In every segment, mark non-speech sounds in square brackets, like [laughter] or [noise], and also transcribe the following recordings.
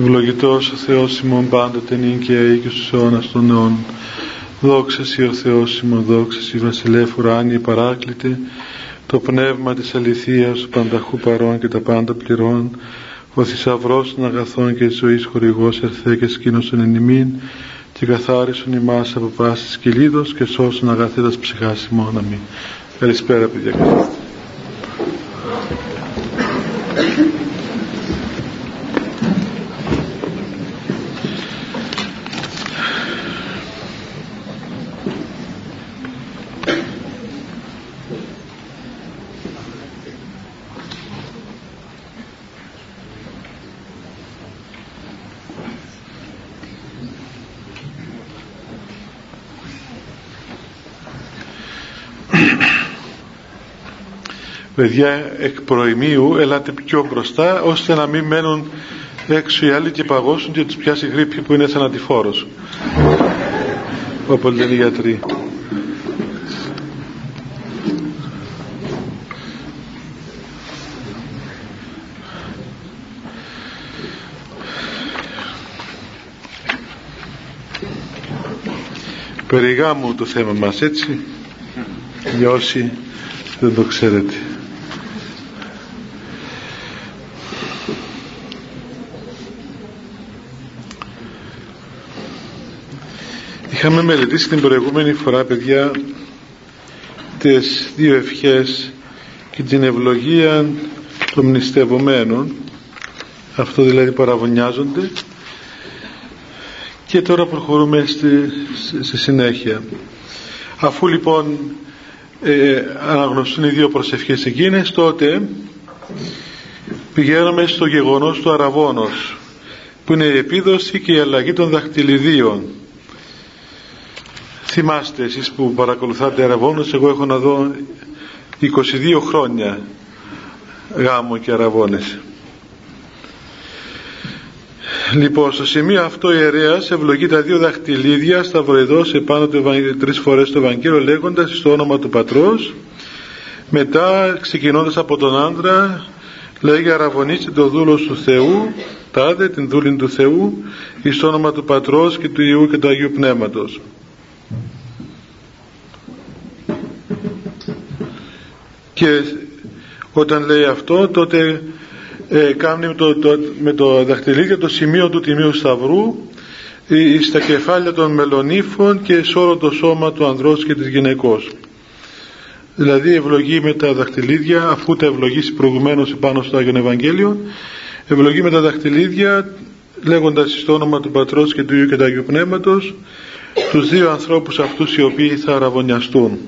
Ευλογητός ο Θεός ημών πάντοτε νυν και αεί και στους αιώνας των αιών. Δόξας Σοι ο Θεός ημών, δόξας Σοι βασιλεύ ουράνιε παράκλητε, το πνεύμα της αληθείας, ο πανταχού παρών και τα πάντα πληρών, ο θησαυρός των αγαθών και της ζωής χορηγός ερθέ και σκήνωσον εν ημίν, και καθάρισον ημάς από πάσης κυλίδος και σώσον αγαθέτας ψυχάς ημών. Αμήν. Καλησπέρα παιδιά. Παιδιά εκ προημίου ελάτε πιο μπροστά ώστε να μην μένουν έξω οι άλλοι και παγώσουν και τους πιάσει γρήπη που είναι θανατηφόρος όπως λένε οι γιατροί. Περιγάμου το θέμα μας έτσι. Για όσοι δεν το ξέρετε Είχαμε μελετήσει την προηγούμενη φορά παιδιά τις δύο ευχές και την ευλογία των μνηστευομένων. Αυτό δηλαδή παραβωνιάζονται. Και τώρα προχωρούμε στη, στη συνέχεια. Αφού λοιπόν ε, αναγνωστούν οι δύο προσευχές εκείνες τότε πηγαίνουμε στο γεγονός του αραβόνος που είναι η επίδοση και η αλλαγή των δαχτυλιδίων θυμάστε εσείς που παρακολουθάτε αραβόνους εγώ έχω να δω 22 χρόνια γάμο και αραβόνες Λοιπόν, στο σημείο αυτό η ιερέας ευλογεί τα δύο δαχτυλίδια σταυροειδώς επάνω του τρεις φορές το Ευαγγέλιο λέγοντας στο όνομα του Πατρός. Μετά ξεκινώντας από τον άντρα λέγει αραβωνίστε το δούλο του Θεού τάδε την δούλη του Θεού εις το όνομα του Πατρός και του Ιού και του Αγίου Πνεύματος και όταν λέει αυτό τότε ε, κάνει με το, το, με το δαχτυλίδι το σημείο του Τιμίου Σταυρού ε, στα κεφάλια των μελονύφων και σε όλο το σώμα του ανδρός και της γυναικός. Δηλαδή ευλογεί με τα δαχτυλίδια αφού τα ευλογήσει προηγουμένως πάνω στο Άγιον Ευαγγέλιο ευλογεί με τα δαχτυλίδια λέγοντας στο όνομα του Πατρός και του Ιού και του Αγίου Πνεύματος τους δύο ανθρώπους αυτούς οι οποίοι θα αραβωνιαστούν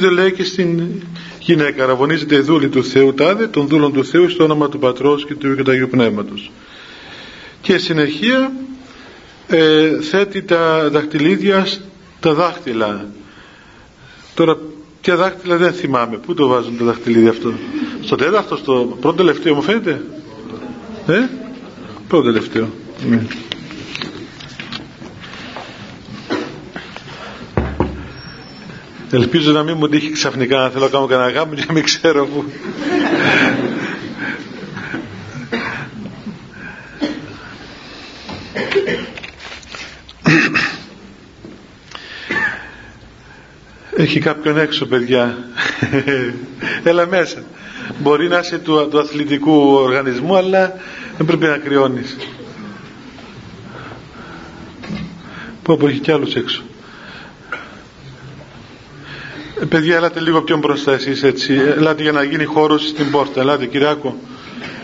το λέει και στην γυναίκα αραβωνίζεται η δούλη του Θεού τάδε των δούλων του Θεού στο όνομα του Πατρός και του Υιού και του Αγίου Πνεύματος και συνεχεία ε, θέτει τα δαχτυλίδια στα δάχτυλα τώρα ποια δάχτυλα δεν θυμάμαι. Πού το βάζουν το δαχτυλίδι αυτό; Στο τέταρτο στο πρώτο τελευταίο μου φαίνεται; Ε πρώτο τελευταίο. Ναι. Ελπίζω να μην μου τύχει ξαφνικά να θέλω να κάνω κανένα γάμο και να μην ξέρω που. Έχει κάποιον έξω παιδιά. Έλα μέσα. Μπορεί να είσαι του, του αθλητικού οργανισμού Αλλά δεν πρέπει να κρυώνεις. Πω πω έχει κι άλλους έξω. ε, παιδιά, έλατε λίγο πιο μπροστά εσείς έτσι. Ελάτε για να γίνει χώρος στην πόρτα. Ελάτε, Κυριάκο.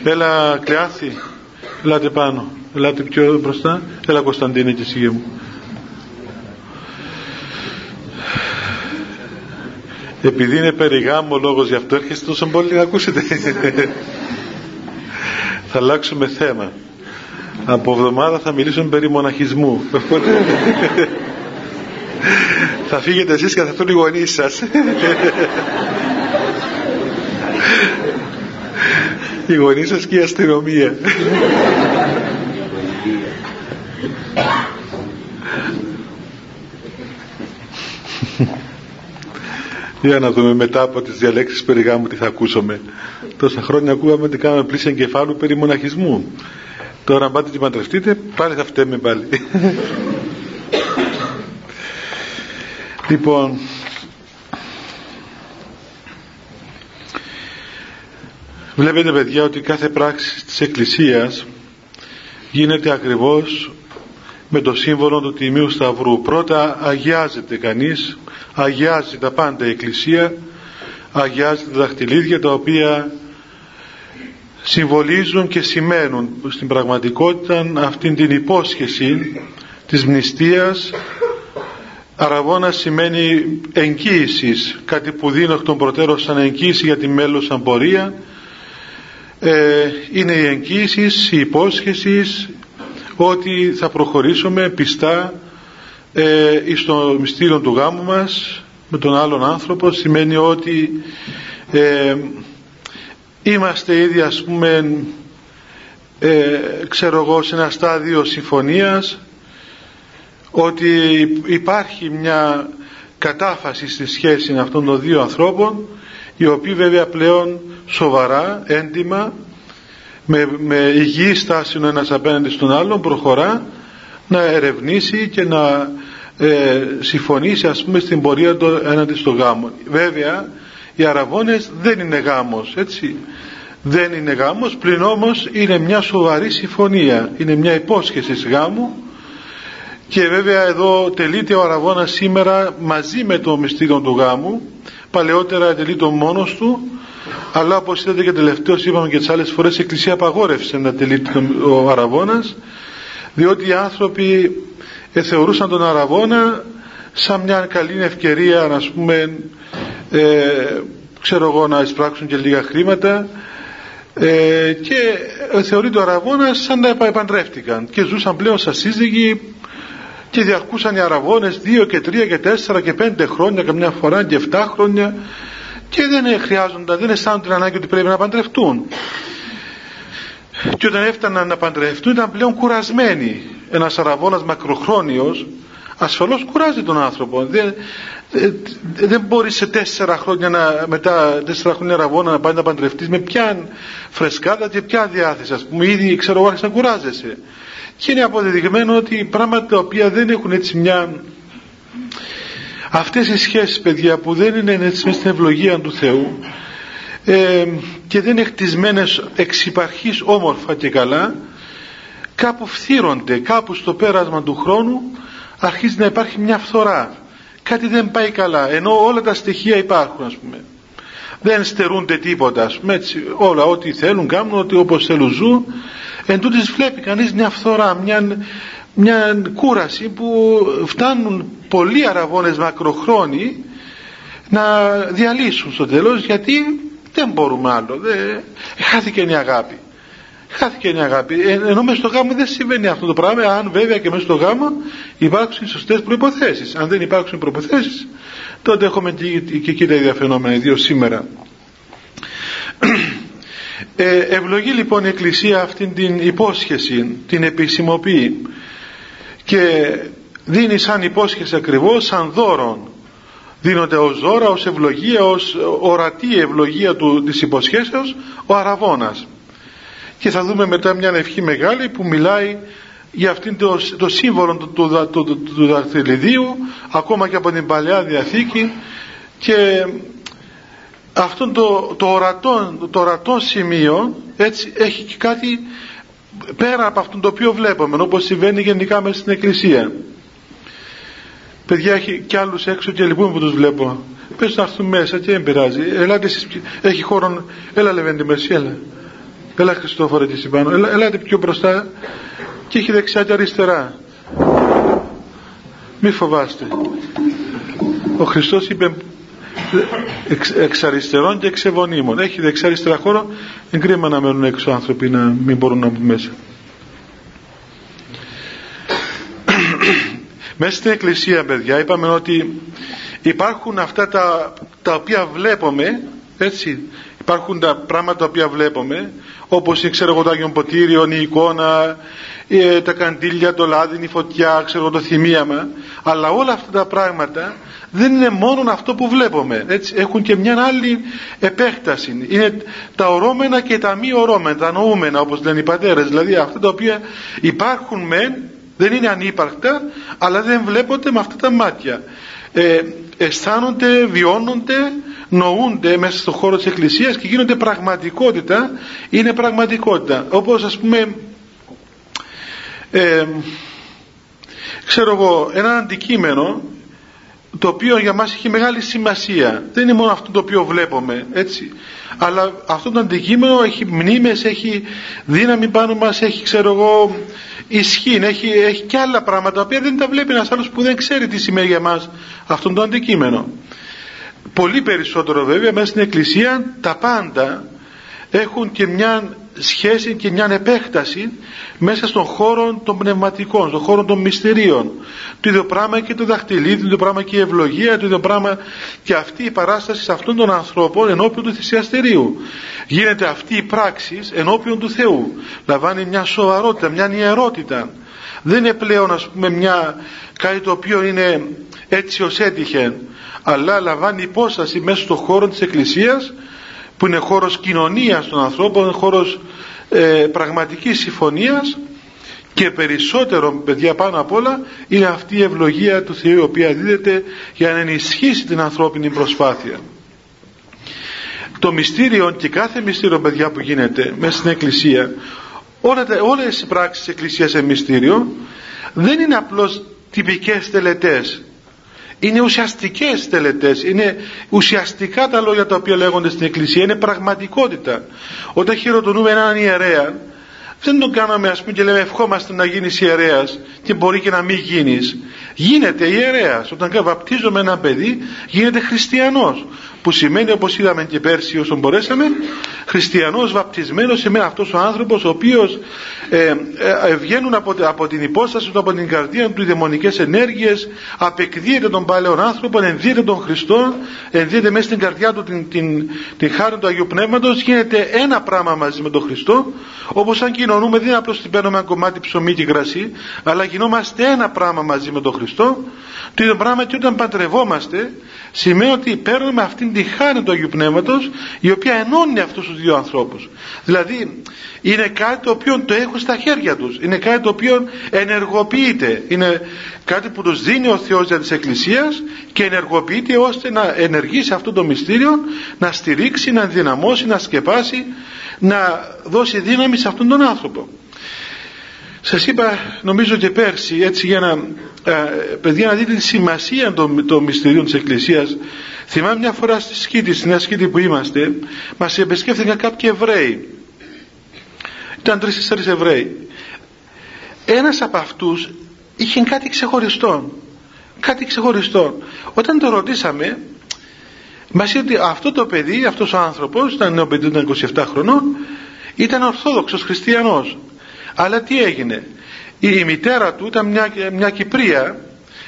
Έλα, Κλεάθη. Ελάτε πάνω. Ελάτε πιο μπροστά. Έλα, Κωνσταντίνε και εσύ μου. Επειδή είναι περιγάμο λόγος γι' αυτό έρχεστε τόσο πολύ να ακούσετε. θα αλλάξουμε θέμα. Από εβδομάδα θα μιλήσουμε περί μοναχισμού θα φύγετε εσείς και θα έρθουν οι γονείς σας οι γονείς σας και η αστυνομία Για να δούμε μετά από τις διαλέξεις περιγάμου τι θα ακούσουμε. Τόσα χρόνια ακούγαμε ότι κάναμε πλήση εγκεφάλου περί μοναχισμού. Τώρα αν πάτε και παντρευτείτε πάλι θα φταίμε πάλι. Λοιπόν, βλέπετε παιδιά ότι κάθε πράξη της Εκκλησίας γίνεται ακριβώς με το σύμβολο του Τιμίου Σταυρού. Πρώτα αγιάζεται κανείς, αγιάζει τα πάντα η Εκκλησία, αγιάζει τα δαχτυλίδια τα οποία συμβολίζουν και σημαίνουν στην πραγματικότητα αυτήν την υπόσχεση της μνηστείας Αραβώνα σημαίνει εγγύησης, κάτι που δίνω εκ των προτέρων σαν εγγύηση για τη σαν πορεία. Ε, είναι η εγγύησης, η υπόσχεσης ότι θα προχωρήσουμε πιστά ε, στο μυστήριο του γάμου μας με τον άλλον άνθρωπο. Σημαίνει ότι ε, είμαστε ήδη ας πούμε ε, ξέρω εγώ σε ένα στάδιο συμφωνίας ότι υπάρχει μια κατάφαση στη σχέση αυτών των δύο ανθρώπων οι οποίοι βέβαια πλέον σοβαρά, έντιμα με, με υγιή στάση ο ένας απέναντι στον άλλον προχωρά να ερευνήσει και να ε, συμφωνήσει ας πούμε στην πορεία του έναντι στο γάμο. Βέβαια οι αραβώνες δεν είναι γάμος έτσι. Δεν είναι γάμος πλην όμως είναι μια σοβαρή συμφωνία. Είναι μια υπόσχεση γάμου και βέβαια εδώ τελείται ο αραβώνας σήμερα μαζί με το μυστήριο του γάμου. Παλαιότερα τελείται μόνος του. Αλλά όπως είδατε και τελευταίως είπαμε και τις άλλες φορές η Εκκλησία απαγόρευσε να τελείται ο αραβώνας διότι οι άνθρωποι ε, θεωρούσαν τον αραβώνα σαν μια καλή ευκαιρία να πούμε ε, ξέρω εγώ να εισπράξουν και λίγα χρήματα. Ε, και θεωρείται ο αραβώνας σαν να επαντρεύτηκαν. Και ζούσαν πλέον σαν σύζυγοι και διαρκούσαν οι αραβώνες δύο και τρία και τέσσερα και πέντε χρόνια καμιά φορά και εφτά χρόνια και δεν χρειάζονταν, δεν αισθάνονται την ανάγκη ότι πρέπει να παντρευτούν. Και όταν έφταναν να παντρευτούν ήταν πλέον κουρασμένοι. Ένας αραβώνας μακροχρόνιος ασφαλώς κουράζει τον άνθρωπο. Δεν, δεν μπορεί σε τέσσερα χρόνια να, μετά τέσσερα χρόνια αραβώνα να πάει να παντρευτείς με ποια φρεσκάδα και ποια διάθεση ας πούμε ήδη ξέρω εγώ να κουράζεσαι. Και είναι αποδεδειγμένο ότι πράγματα τα οποία δεν έχουν έτσι μια αυτές οι σχέσεις παιδιά που δεν είναι έτσι μέσα στην ευλογία του Θεού ε, και δεν είναι χτισμένες εξ υπαρχής όμορφα και καλά κάπου φθύρονται κάπου στο πέρασμα του χρόνου αρχίζει να υπάρχει μια φθορά. Κάτι δεν πάει καλά ενώ όλα τα στοιχεία υπάρχουν ας πούμε. Δεν στερούνται τίποτα ας πούμε έτσι όλα ό,τι θέλουν κάνουν ό,τι όπως θέλουν ζουν. Εν τούτης βλέπει κανείς μια φθορά μια, μια κούραση που φτάνουν πολλοί αραβώνες μακροχρόνοι να διαλύσουν στο τέλος γιατί δεν μπορούμε άλλο δεν... χάθηκε η αγάπη χάθηκε η αγάπη. Ε, ενώ μέσα στο γάμο δεν συμβαίνει αυτό το πράγμα. Αν βέβαια και μέσα στο γάμο υπάρξουν σωστές προϋποθέσεις. Αν δεν υπάρξουν προϋποθέσεις τότε έχουμε και, και εκεί τα ίδια φαινόμενα ιδίως σήμερα. Ε, ευλογεί λοιπόν η Εκκλησία αυτήν την υπόσχεση την επισημοποιεί και δίνει σαν υπόσχεση ακριβώς σαν δώρον. Δίνονται ως δώρα, ως ευλογία, ως ορατή ευλογία του, της υποσχέσεως ο Αραβώνας και θα δούμε μετά μια ευχή μεγάλη που μιλάει για αυτήν το, το σύμβολο του, του, του, του δαχτυλιδίου ακόμα και από την Παλαιά Διαθήκη. Και αυτό το, το, ορατό, το ορατό σημείο έτσι έχει και κάτι πέρα από αυτό το οποίο βλέπουμε όπως συμβαίνει γενικά μέσα στην Εκκλησία. Παιδιά έχει κι άλλους έξω και λυπούμε που τους βλέπω. Πες να έρθουν μέσα και δεν πειράζει. Ελάτε εσείς, έχει χώρο έλα Λεβέντη Μέση έλα έλα Χριστόφορε και πάνω έλα, ελάτε πιο μπροστά και έχει δεξιά και αριστερά. Μη φοβάστε. Ο Χριστός είπε εξ, εξ αριστερών και εξ ευωνίμων έχει δεξιά αριστερά χώρο. Είναι κρίμα να μένουν έξω άνθρωποι να μην μπορούν να μπουν μέσα. [clears throat] Μέσα στην εκκλησία παιδιά είπαμε ότι υπάρχουν αυτά τα, τα οποία βλέπουμε έτσι υπάρχουν τα πράγματα τα οποία βλέπουμε όπως ξέρω εγώ το Άγιον Ποτήριο, η εικόνα ε, τα καντήλια, το λάδι, η φωτιά ξέρω το θυμίαμα. Αλλά όλα αυτά τα πράγματα δεν είναι μόνο αυτό που βλέπουμε. Έτσι, έχουν και μια άλλη επέκταση. Είναι τα ορώμενα και τα μη ορώμενα τα νοούμενα όπως λένε οι πατέρες. Δηλαδή αυτά τα οποία υπάρχουν μεν δεν είναι ανύπαρκτα αλλά δεν βλέπονται με αυτά τα μάτια. Ε, αισθάνονται, βιώνονται νοούνται μέσα στον χώρο της Εκκλησίας και γίνονται πραγματικότητα είναι πραγματικότητα. Όπως ας πούμε ε, ξέρω εγώ ένα αντικείμενο το οποίο για μας έχει μεγάλη σημασία. Δεν είναι μόνο αυτό το οποίο βλέπουμε έτσι. Αλλά αυτό το αντικείμενο έχει μνήμες έχει δύναμη πάνω μας έχει ξέρω εγώ ισχύ έχει, έχει και άλλα πράγματα τα οποία δεν τα βλέπει ένας άλλος που δεν ξέρει τι σημαίνει για μας αυτό το αντικείμενο πολύ περισσότερο βέβαια μέσα στην εκκλησία τα πάντα έχουν και μια σχέση και μια επέκταση μέσα στον χώρο των πνευματικών, στον χώρο των μυστηρίων. Το ίδιο πράγμα και το δαχτυλίδι, το ίδιο πράγμα και η ευλογία, το ίδιο πράγμα και αυτή η παράσταση σε αυτών των ανθρώπων ενώπιον του θυσιαστηρίου. Γίνεται αυτή η πράξη ενώπιον του Θεού. Λαμβάνει μια σοβαρότητα, μια ιερότητα. Δεν είναι πλέον ας πούμε μια, κάτι το οποίο είναι έτσι ως έτυχε. Αλλά λαμβάνει υπόσταση μέσα στον χώρο της Εκκλησίας που είναι χώρος κοινωνίας των ανθρώπων, χώρος ε, πραγματικής συμφωνίας. Και περισσότερο παιδιά πάνω απ' όλα είναι αυτή η ευλογία του Θεού η οποία δίδεται για να ενισχύσει την ανθρώπινη προσπάθεια. Το μυστήριο και κάθε μυστήριο παιδιά που γίνεται μέσα στην Εκκλησία όλα, όλες οι πράξεις της Εκκλησίας σε μυστήριο δεν είναι απλώς τυπικές τελετές είναι ουσιαστικές τελετές. Είναι ουσιαστικά τα λόγια τα οποία λέγονται στην εκκλησία. Είναι πραγματικότητα. Όταν χειροτονούμε έναν ιερέα δεν τον κάναμε ας πούμε και λέμε ευχόμαστε να γίνεις ιερέας και μπορεί και να μην γίνεις γίνεται ιερέας όταν βαπτίζουμε ένα παιδί γίνεται χριστιανός που σημαίνει όπως είδαμε και πέρσι όσο μπορέσαμε χριστιανός βαπτισμένος σημαίνει αυτός ο άνθρωπος ο οποίος ε, ε, ε, βγαίνουν από, από την υπόσταση του από την καρδία του οι δαιμονικές ενέργειες απεκδίεται τον παλαιόν άνθρωπο ενδύεται τον Χριστό ενδύεται μέσα στην καρδιά του την, την, την χάρη του Αγίου Πνεύματος γίνεται ένα πράγμα μαζί με τον Χριστό όπως αν κοινωνούμε δεν είναι απλώς την παίρνουμε ένα κομμάτι ψωμί και κρασί αλλά γινόμαστε ένα πράγμα μαζί με τον Χριστό το ίδιο πράγμα και όταν παντρευόμαστε σημαίνει ότι παίρνουμε αυτήν τη χάρη του Αγίου Πνεύματος η οποία ενώνει αυτούς τους δύο ανθρώπους. Δηλαδή είναι κάτι το οποίο το έχουν στα χέρια τους. Είναι κάτι το οποίο ενεργοποιείται. Είναι κάτι που τους δίνει ο Θεός για της Εκκλησίας και ενεργοποιείται ώστε να ενεργήσει αυτό το μυστήριο να στηρίξει, να ενδυναμώσει, να σκεπάσει να δώσει δύναμη σε αυτόν τον άνθρωπο σας είπα νομίζω και πέρσι έτσι για να ε, παιδιά να δείτε τη σημασία των, των μυστηρίων της Εκκλησίας. Θυμάμαι μια φορά στη σκήτη, στην σκήτη που είμαστε μας επισκέφθηκαν κάποιοι Εβραίοι. Ήταν τρεις-τέσσερις Εβραίοι. Ένας από αυτούς είχε κάτι ξεχωριστό κάτι ξεχωριστό όταν το ρωτήσαμε μας είπε ότι αυτό το παιδί, αυτός ο άνθρωπος ήταν νέο παιδί, ήταν 27 χρονών ήταν Ορθόδοξος Χριστιανός αλλά τι έγινε; Η μητέρα του ήταν μια, μια Κυπρία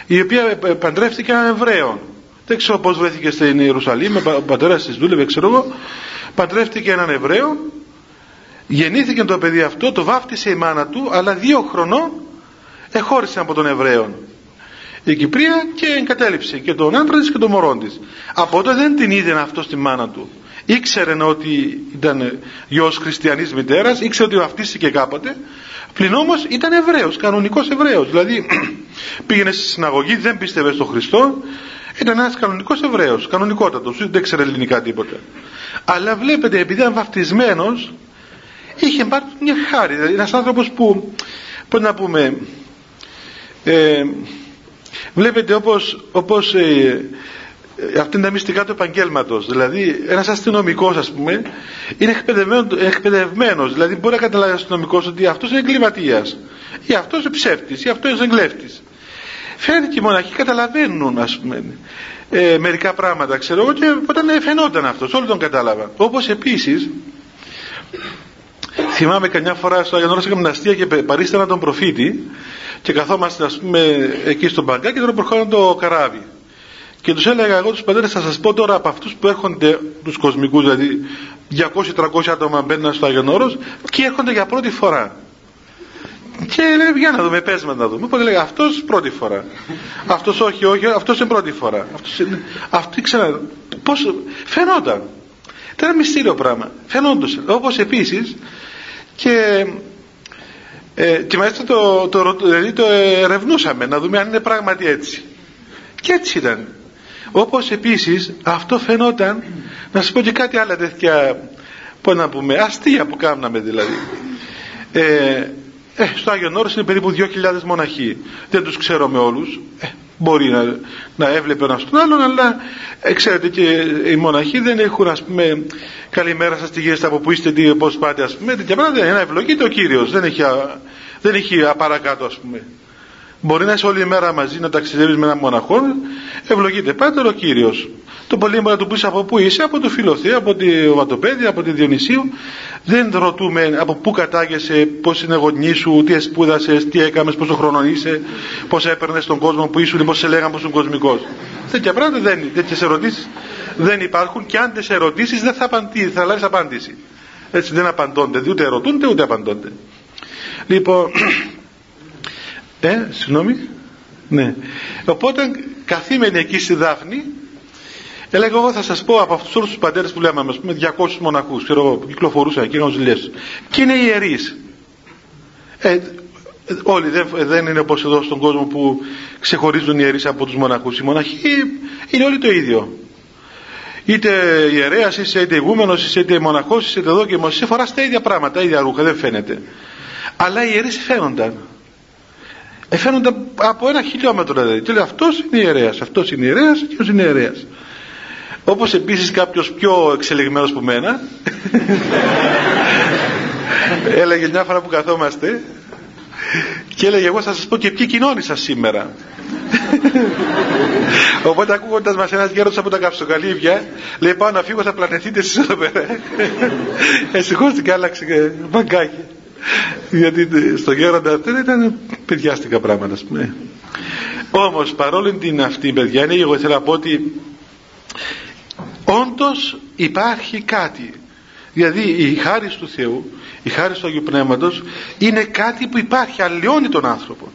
η οποία παντρεύτηκε έναν Εβραίο δεν ξέρω πως βρέθηκε στην Ιερουσαλήμ ο πατέρας της δούλευε ξέρω εγώ. Παντρεύτηκε έναν Εβραίο γεννήθηκε το παιδί αυτό το βάφτισε η μάνα του αλλά δύο χρονών εχώρισε από τον Εβραίο η Κυπρία και εγκατέλειψε και τον άντρα της και τον μωρό της. Από τότε δεν την είδε αυτό στη μάνα του ήξερε ότι ήταν γιος χριστιανής μητέρας ήξερε ότι βαφτίστηκε κάποτε. Πλην όμως ήταν Εβραίος, κανονικός Εβραίος. Δηλαδή [clears throat] πήγαινε στη συναγωγή δεν πίστευε στον Χριστό. Ήταν ένας κανονικός Εβραίος κανονικότατος, δεν ξέρει ελληνικά τίποτα. Αλλά βλέπετε επειδή ήταν βαφτισμένος είχε πάρει μια χάρη. Δηλαδή ένας άνθρωπος που πώς να πούμε ε, βλέπετε όπως, όπως ε, ε, αυτή είναι τα μυστικά του επαγγέλματος. Δηλαδή, ένας αστυνομικός, ας πούμε, είναι εκπαιδευμένος. Δηλαδή, μπορεί να καταλάβει ο αστυνομικός ότι αυτός είναι εγκληματίας, ή αυτός είναι ψεύτης, ή αυτός είναι εγκλέφτη. Φαίνεται και οι μοναχοί καταλαβαίνουν, ας πούμε, ε, μερικά πράγματα, ξέρω εγώ, και όταν φαινόταν αυτός, όλοι τον κατάλαβαν. Όπως επίσης, θυμάμαι καμιά φορά στο Αγιανόρα είχαμε αστεία και παρίστανα τον προφήτη και καθόμαστε, ας πούμε, εκεί στον μπαγκάκι και τώρα προχώρησε το καράβι και τους έλεγα εγώ τους πατέρες θα σας πω τώρα από αυτούς που έρχονται τους κοσμικούς δηλαδή 200-300 άτομα μπαίνουν στο Άγιον Όρος και έρχονται για πρώτη φορά. Και λέει για να δούμε πες να δούμε οπότε λέει αυτός πρώτη φορά αυτός όχι όχι αυτός είναι πρώτη φορά αυτός είναι, αυτή ξανά πως φαινόταν ήταν ένα μυστήριο πράγμα φαινόντουσαν όπως επίσης και ε, και μάλιστα το, το, δηλαδή το ερευνούσαμε να δούμε αν είναι πράγματι έτσι. Και έτσι ήταν όπως επίσης αυτό φαινόταν να σας πω και κάτι άλλο τέτοια πώς να πούμε αστεία που κάναμε δηλαδή. Ε, ε, στο Άγιον Όρος είναι περίπου 2.000 μοναχοί. Δεν τους ξέρω με όλους. Ε, μπορεί να, να έβλεπε ένας τον άλλον αλλά ε, ξέρετε και οι μοναχοί δεν έχουν ας πούμε καλημέρα σας τι γίνεται από που είστε τι, πώς πάτε ας πούμε τέτοια πράγματα. Ένα ευλογείται ο Κύριος. Δεν έχει, δεν έχει απαρακάτω ας πούμε Μπορεί να είσαι όλη η μέρα μαζί να ταξιδεύεις με έναν μοναχό, ευλογείται πάντα ο κύριος. Το πολύ μπορεί να του πει από πού είσαι, από το Φιλοθέα, από τη Βατοπέδη, από τη Διονυσίου. Δεν ρωτούμε από πού κατάγεσαι, πώς είναι γονεί σου, τι σπούδασε, τι έκαμες, πόσο χρόνο είσαι, πώς έπαιρνες τον κόσμο που ήσουν, πώς σε λέγανε πω ήσουν κοσμικός. Τέτοια πράγματα δεν είναι. Τέτοιες ερωτήσεις δεν υπάρχουν και αν τις ερωτήσεις δεν θα, απαντήσει, θα λάβει απάντηση. Έτσι δεν απαντώνται, ούτε ερωτούνται ούτε απαντώνται. Λοιπόν, ε, συγγνώμη. Ναι. Οπότε καθήμενοι εκεί στη Δάφνη. Έλεγα εγώ θα σας πω από αυτούς όλους τους πατέρες που λέμε ας πούμε 200 μοναχούς ξέρω εγώ που κυκλοφορούσαν εκεί ζηλές και είναι ιερείς ε, όλοι δεν, δεν είναι όπως εδώ στον κόσμο που ξεχωρίζουν οι ιερείς από τους μοναχούς. Οι μοναχοί είναι όλοι το ίδιο. Είτε ιερέας είσαι είτε ηγούμενος είτε μοναχός είτε δόκιμος είσαι φοράς τα ίδια πράγματα τα ίδια ρούχα δεν φαίνεται. Αλλά οι ιερείς φαίνονταν Εφαίνονται από ένα χιλιόμετρο δηλαδή. Και λέει αυτός είναι ιερέας, αυτός είναι ιερέας, εκείνος είναι ιερέας. Όπως επίσης κάποιος πιο εξελιγμένος από μένα [laughs] έλεγε μια φορά που καθόμαστε και έλεγε εγώ θα σας πω και ποιοι κοινώνησα σήμερα [laughs] οπότε ακούγοντας μας ένας γέρος από τα καυσοκαλύβια λέει πάω να φύγω θα πλανεθείτε εσείς εδώ πέρα [laughs] εσυχώστηκε άλλαξε μπαγκάκι γιατί στο γέροντα αυτό ήταν παιδιάστικα πράγματα ας πούμε. όμως παρόλο την αυτή παιδιά είναι εγώ θέλω να πω ότι όντως υπάρχει κάτι. Δηλαδή η χάρη του Θεού η χάρη του Αγίου Πνεύματος είναι κάτι που υπάρχει αλλοιώνει τον άνθρωπο.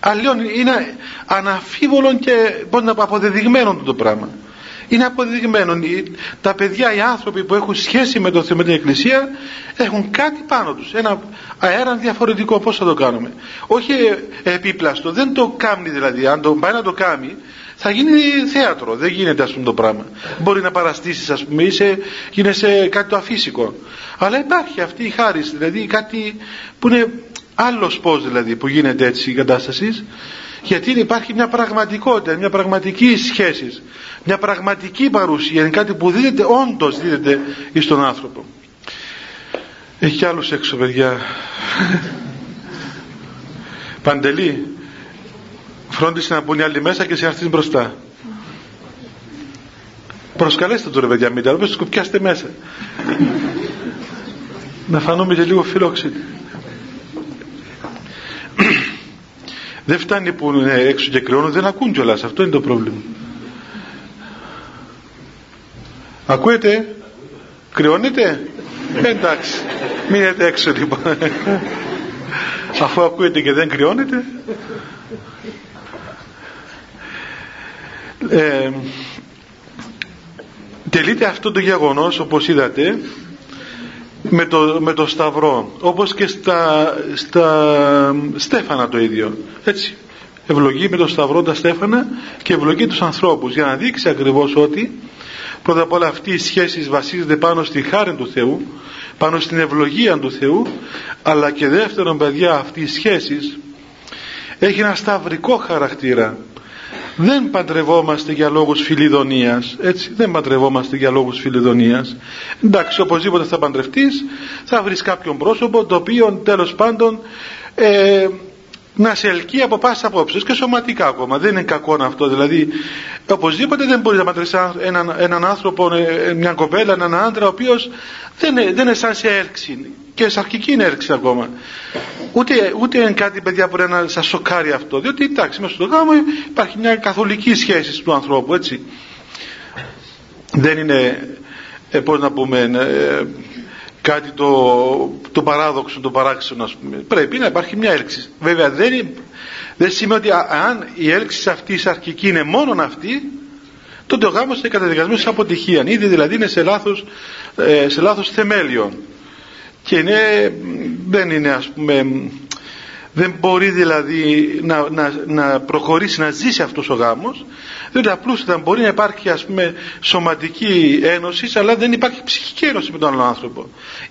Αλλοιώνει είναι αναφίβολο και πώς να πω αποδεδειγμένο το πράγμα είναι αποδεδειγμένο τα παιδιά οι άνθρωποι που έχουν σχέση με το Θεό με την Εκκλησία έχουν κάτι πάνω τους ένα αέρα διαφορετικό. Πως θα το κάνουμε; Όχι επίπλαστο δεν το κάνει δηλαδή. Αν το πάει να το κάνει θα γίνει θέατρο. Δεν γίνεται ας πούμε το πράγμα. Μπορεί να παραστήσεις ας πούμε είσαι, γίνεσαι κάτι το αφύσικο. Αλλά υπάρχει αυτή η χάρη δηλαδή κάτι που είναι άλλος πώς δηλαδή που γίνεται έτσι η κατάσταση γιατί υπάρχει μια πραγματικότητα, μια πραγματική σχέση, μια πραγματική παρουσία, είναι κάτι που δίδεται, όντως δίδεται στον άνθρωπο. Έχει κι άλλους έξω παιδιά. [laughs] Παντελή, φρόντισε να μπουν οι άλλοι μέσα και σε έρθεις μπροστά. Προσκαλέστε το ρε παιδιά, μην τα σκοπιάστε μέσα. να φανούμε και λίγο φιλόξενοι. Δεν φτάνει που είναι έξω και κρυώνουν, δεν ακούν κιόλας. Αυτό είναι το πρόβλημα. Ακούετε, κρυώνετε; Εντάξει, μείνετε έξω λοιπόν. Αφού ακούετε και δεν κρυώνετε. Ε, τελείται αυτό το γεγονός όπως είδατε με το, με το σταυρό όπως και στα, στα στέφανα το ίδιο. Έτσι ευλογεί με το σταυρό τα στέφανα και ευλογεί τους ανθρώπους για να δείξει ακριβώς ότι πρώτα απ' όλα αυτή η σχέση βασίζεται πάνω στη χάρη του Θεού πάνω στην ευλογία του Θεού αλλά και δεύτερον παιδιά αυτή η σχέση έχει ένα σταυρικό χαρακτήρα δεν παντρευόμαστε για λόγους φιλιδονίας έτσι δεν παντρευόμαστε για λόγους φιλιδονίας εντάξει οπωσδήποτε θα παντρευτείς θα βρεις κάποιον πρόσωπο το οποίο τέλος πάντων ε, να σε ελκύει από πάσα απόψε και σωματικά ακόμα. Δεν είναι κακό αυτό. Δηλαδή, οπωσδήποτε δεν μπορείς να παντρεύσει έναν, έναν άνθρωπο, ε, μια κοπέλα, έναν άντρα, ο οποίος δεν, δεν είναι σαν σε έλξη και σε αρχική είναι έλξη ακόμα. Ούτε, ούτε είναι κάτι, παιδιά, που να σας σοκάρει αυτό. Διότι, εντάξει, μέσα στο γάμο υπάρχει μια καθολική σχέση του ανθρώπου, έτσι. Δεν είναι, ε, πώς να πούμε, ε, κάτι το, το παράδοξο, το παράξενο ας πούμε. Πρέπει να υπάρχει μια έλξη. Βέβαια δεν, δεν σημαίνει ότι αν η έλξη αυτή η σαρκική είναι μόνο αυτή, τότε ο γάμος είναι καταδικασμένος σε αποτυχία. Ήδη δηλαδή είναι σε λάθος, ε, σε λάθος θεμέλιο. Και είναι, δεν είναι ας πούμε, δεν μπορεί δηλαδή να, να, να προχωρήσει να ζήσει αυτός ο γάμος διότι απλούστατα μπορεί να υπάρχει ας πούμε σωματική ένωση αλλά δεν υπάρχει ψυχική ένωση με τον άλλο άνθρωπο.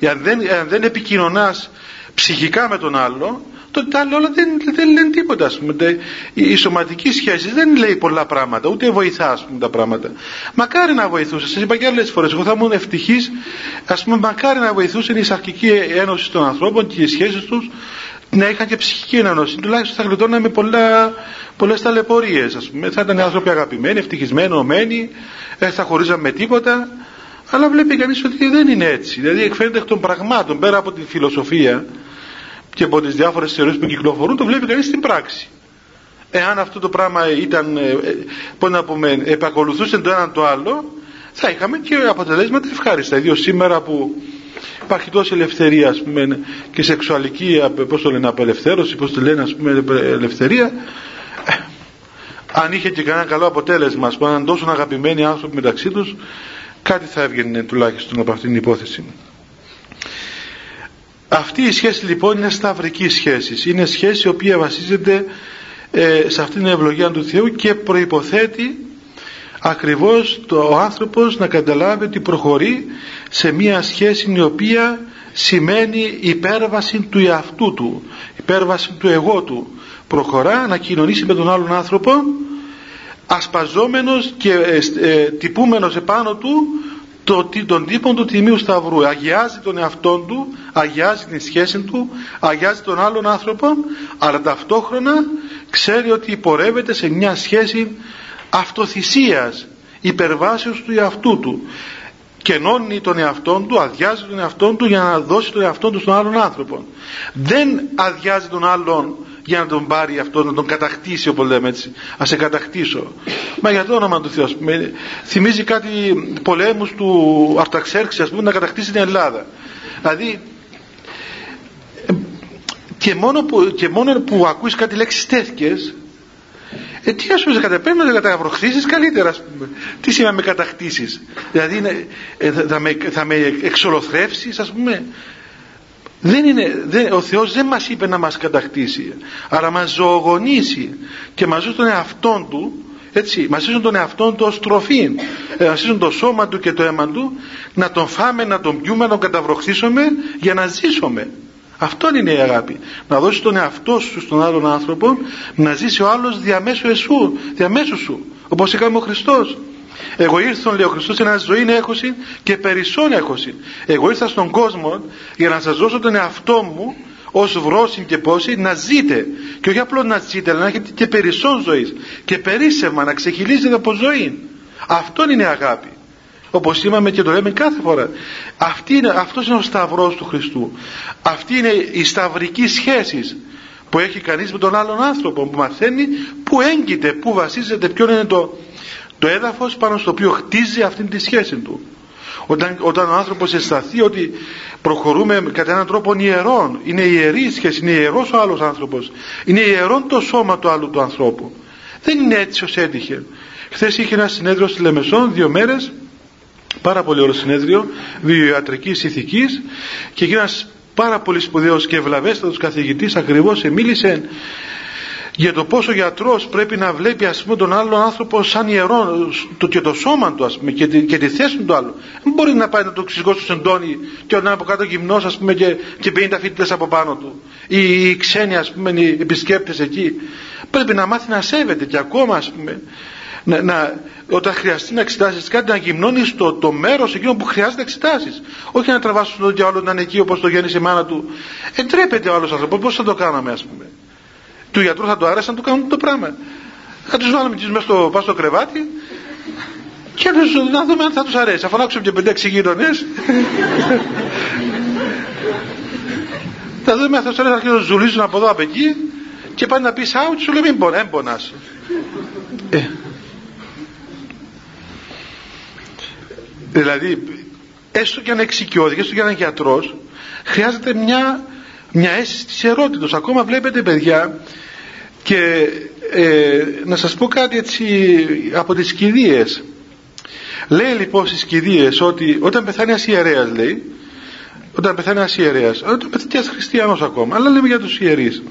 Αν δεν, αν δεν επικοινωνάς ψυχικά με τον άλλο τότε τα άλλα όλα δεν, δεν λένε τίποτα ας πούμε. η, σωματική σχέση δεν λέει πολλά πράγματα ούτε βοηθά ας πούμε, τα πράγματα μακάρι να βοηθούσε σας είπα και άλλες φορές εγώ θα ήμουν ευτυχής ας πούμε μακάρι να βοηθούσε η σαρκική ένωση των ανθρώπων και οι σχέσεις τους να είχαν και ψυχική ενανόηση. Τουλάχιστον θα γλιτώναμε πολλά, πολλές ταλαιπωρίες. Ας πούμε. Θα ήταν άνθρωποι αγαπημένοι, ευτυχισμένοι, ενωμένοι, δεν θα χωρίζαμε τίποτα. Αλλά βλέπει κανείς ότι δεν είναι έτσι. Δηλαδή εκφαίνεται εκ των πραγμάτων, πέρα από τη φιλοσοφία και από τις διάφορες θεωρίες που κυκλοφορούν, το βλέπει κανείς στην πράξη. Εάν αυτό το πράγμα ήταν, ε, ε, πώς να πούμε, επακολουθούσε το ένα το άλλο, θα είχαμε και αποτελέσματα ευχάριστα. Ιδίως σήμερα που υπάρχει τόση ελευθερία ας πούμε, και σεξουαλική πώς το λένε, απελευθέρωση, πώς το λένε ας πούμε, ελευθερία ε, αν είχε και κανένα καλό αποτέλεσμα ας πούμε, αν τόσο αγαπημένοι άνθρωποι μεταξύ τους κάτι θα έβγαινε τουλάχιστον από αυτήν την υπόθεση. Αυτή η σχέση λοιπόν είναι σταυρική σχέση. Είναι σχέση η οποία βασίζεται ε, σε αυτήν την ευλογία του Θεού και προϋποθέτει ακριβώς το, ο άνθρωπος να καταλάβει ότι προχωρεί σε μια σχέση η οποία σημαίνει υπέρβαση του εαυτού του υπέρβαση του εγώ του. Προχωρά να κοινωνήσει με τον άλλον άνθρωπο ασπαζόμενος και ε, ε, τυπούμενος επάνω του το, τον τύπο του Τιμίου Σταυρού αγιάζει τον εαυτό του αγιάζει την σχέση του αγιάζει τον άλλον άνθρωπο αλλά ταυτόχρονα ξέρει ότι πορεύεται σε μια σχέση αυτοθυσίας υπερβάσεως του εαυτού του κενώνει τον εαυτό του, αδειάζει τον εαυτό του για να δώσει τον εαυτό του στον άλλον άνθρωπο. Δεν αδειάζει τον άλλον για να τον πάρει αυτό, να τον κατακτήσει όπως λέμε έτσι. Α σε κατακτήσω. Μα για το όνομα του Θεού, με, θυμίζει κάτι πολέμους του Αρταξέρξη, ας πούμε, να κατακτήσει την Ελλάδα. Δηλαδή, και μόνο που, και μόνο που ακούεις κάτι λέξεις τέτοιες ε, τι ας πούμε καταπέμπει να καταβροχθήσεις καλύτερα ας πούμε. Τι σημαίνει με κατακτήσεις; Δηλαδή ε, θα, με, θα με εξολοθρεύσεις ας πούμε; Δεν είναι, δεν, ο Θεός δεν μας είπε να μας κατακτήσει αλλά μας ζωογονήσει και μας ζήσει τον εαυτό του έτσι, μας ζήσουν τον εαυτό του ως τροφή ε, μας ζήσουν το σώμα του και το αίμα του να τον φάμε, να τον πιούμε, να τον καταβροχθήσουμε για να ζήσουμε αυτό είναι η αγάπη. Να δώσει τον εαυτό σου στον άλλον άνθρωπο, να ζήσει ο άλλος διαμέσου εσού, διαμέσου σου. Όπως έκανε ο Χριστός. Εγώ ήρθα, λέει ο Χριστός, σε ένα ζωή έχωση και περισσόν έχωση. Εγώ ήρθα στον κόσμο για να σας δώσω τον εαυτό μου ως βρόσιν και πόση να ζείτε. Και όχι απλώς να ζείτε, αλλά να έχετε και περισσόν ζωής. Και περίσσευμα να ξεχυλίζετε από ζωή. Αυτό είναι η αγάπη όπως είπαμε και το λέμε κάθε φορά Αυτή είναι, αυτός είναι ο σταυρός του Χριστού αυτή είναι η σταυρική σχέση που έχει κανείς με τον άλλον άνθρωπο που μαθαίνει που έγκυται, που βασίζεται ποιο είναι το, το έδαφος πάνω στο οποίο χτίζει αυτή τη σχέση του. Όταν, όταν ο άνθρωπος αισθαθεί ότι προχωρούμε κατά έναν τρόπο ιερών είναι ιερή σχέση, είναι ιερός ο άλλος άνθρωπος είναι ιερόν το σώμα του άλλου του ανθρώπου. Δεν είναι έτσι ως έτυχε. Χθες είχε ένα συνέδριο στη Λεμεσόν δύο μέρες πάρα πολύ ωραίο συνέδριο βιοιατρικής ηθικής και εκεί ένας πάρα πολύ σπουδαίος και ευλαβέστατος καθηγητής ακριβώς μίλησε για το πόσο ο γιατρός πρέπει να βλέπει ας πούμε τον άλλον άνθρωπο σαν ιερό το, και το σώμα του ας πούμε και τη, και τη θέση του άλλου δεν μπορεί να πάει να το ξυγώσει στο σεντόνι και να από κάτω γυμνός ας πούμε και, και 50 φοιτητές από πάνω του ή οι ξένοι ας πούμε οι επισκέπτες εκεί πρέπει να μάθει να σέβεται και ακόμα ας πούμε να, να, όταν χρειαστεί να εξετάσεις κάτι, να γυμνώνεις το, το μέρος εκείνο που χρειάζεται να εξετάσεις. Όχι να τραβάσει τον διάλογο να είναι εκεί όπως το γέννησε η μάνα του. Εντρέπεται ο άλλος άνθρωπος. Πώς θα το κάναμε, ας πούμε; Του γιατρού θα το άρεσε να το κάνουν το πράγμα. Θα τους βάλουμε εκεί μέσα στο, στο κρεβάτι και να δούμε αν θα τους αρέσει. Θα φωνάξουμε και πέντε 6 γείτονες. θα δούμε αν θα τους αρέσει να ζουλίζουν από εδώ από εκεί και πάει να πεις out, σου λέει μην πονάς. Ε, Δηλαδή έστω και αν εξοικειώθηκε, έστω και αν είναι γιατρός, χρειάζεται μια, μια αίσθηση της ερώτητος. Ακόμα βλέπετε παιδιά και ε, να σας πω κάτι έτσι από τις κηδείες. Λέει λοιπόν στις κηδείες ότι όταν πεθάνει ένας ιερέας λέει, όταν πεθάνει ένας ιερέας, όταν πεθάνει ένας χριστιανός ακόμα, αλλά λέμε για τους ιερείς.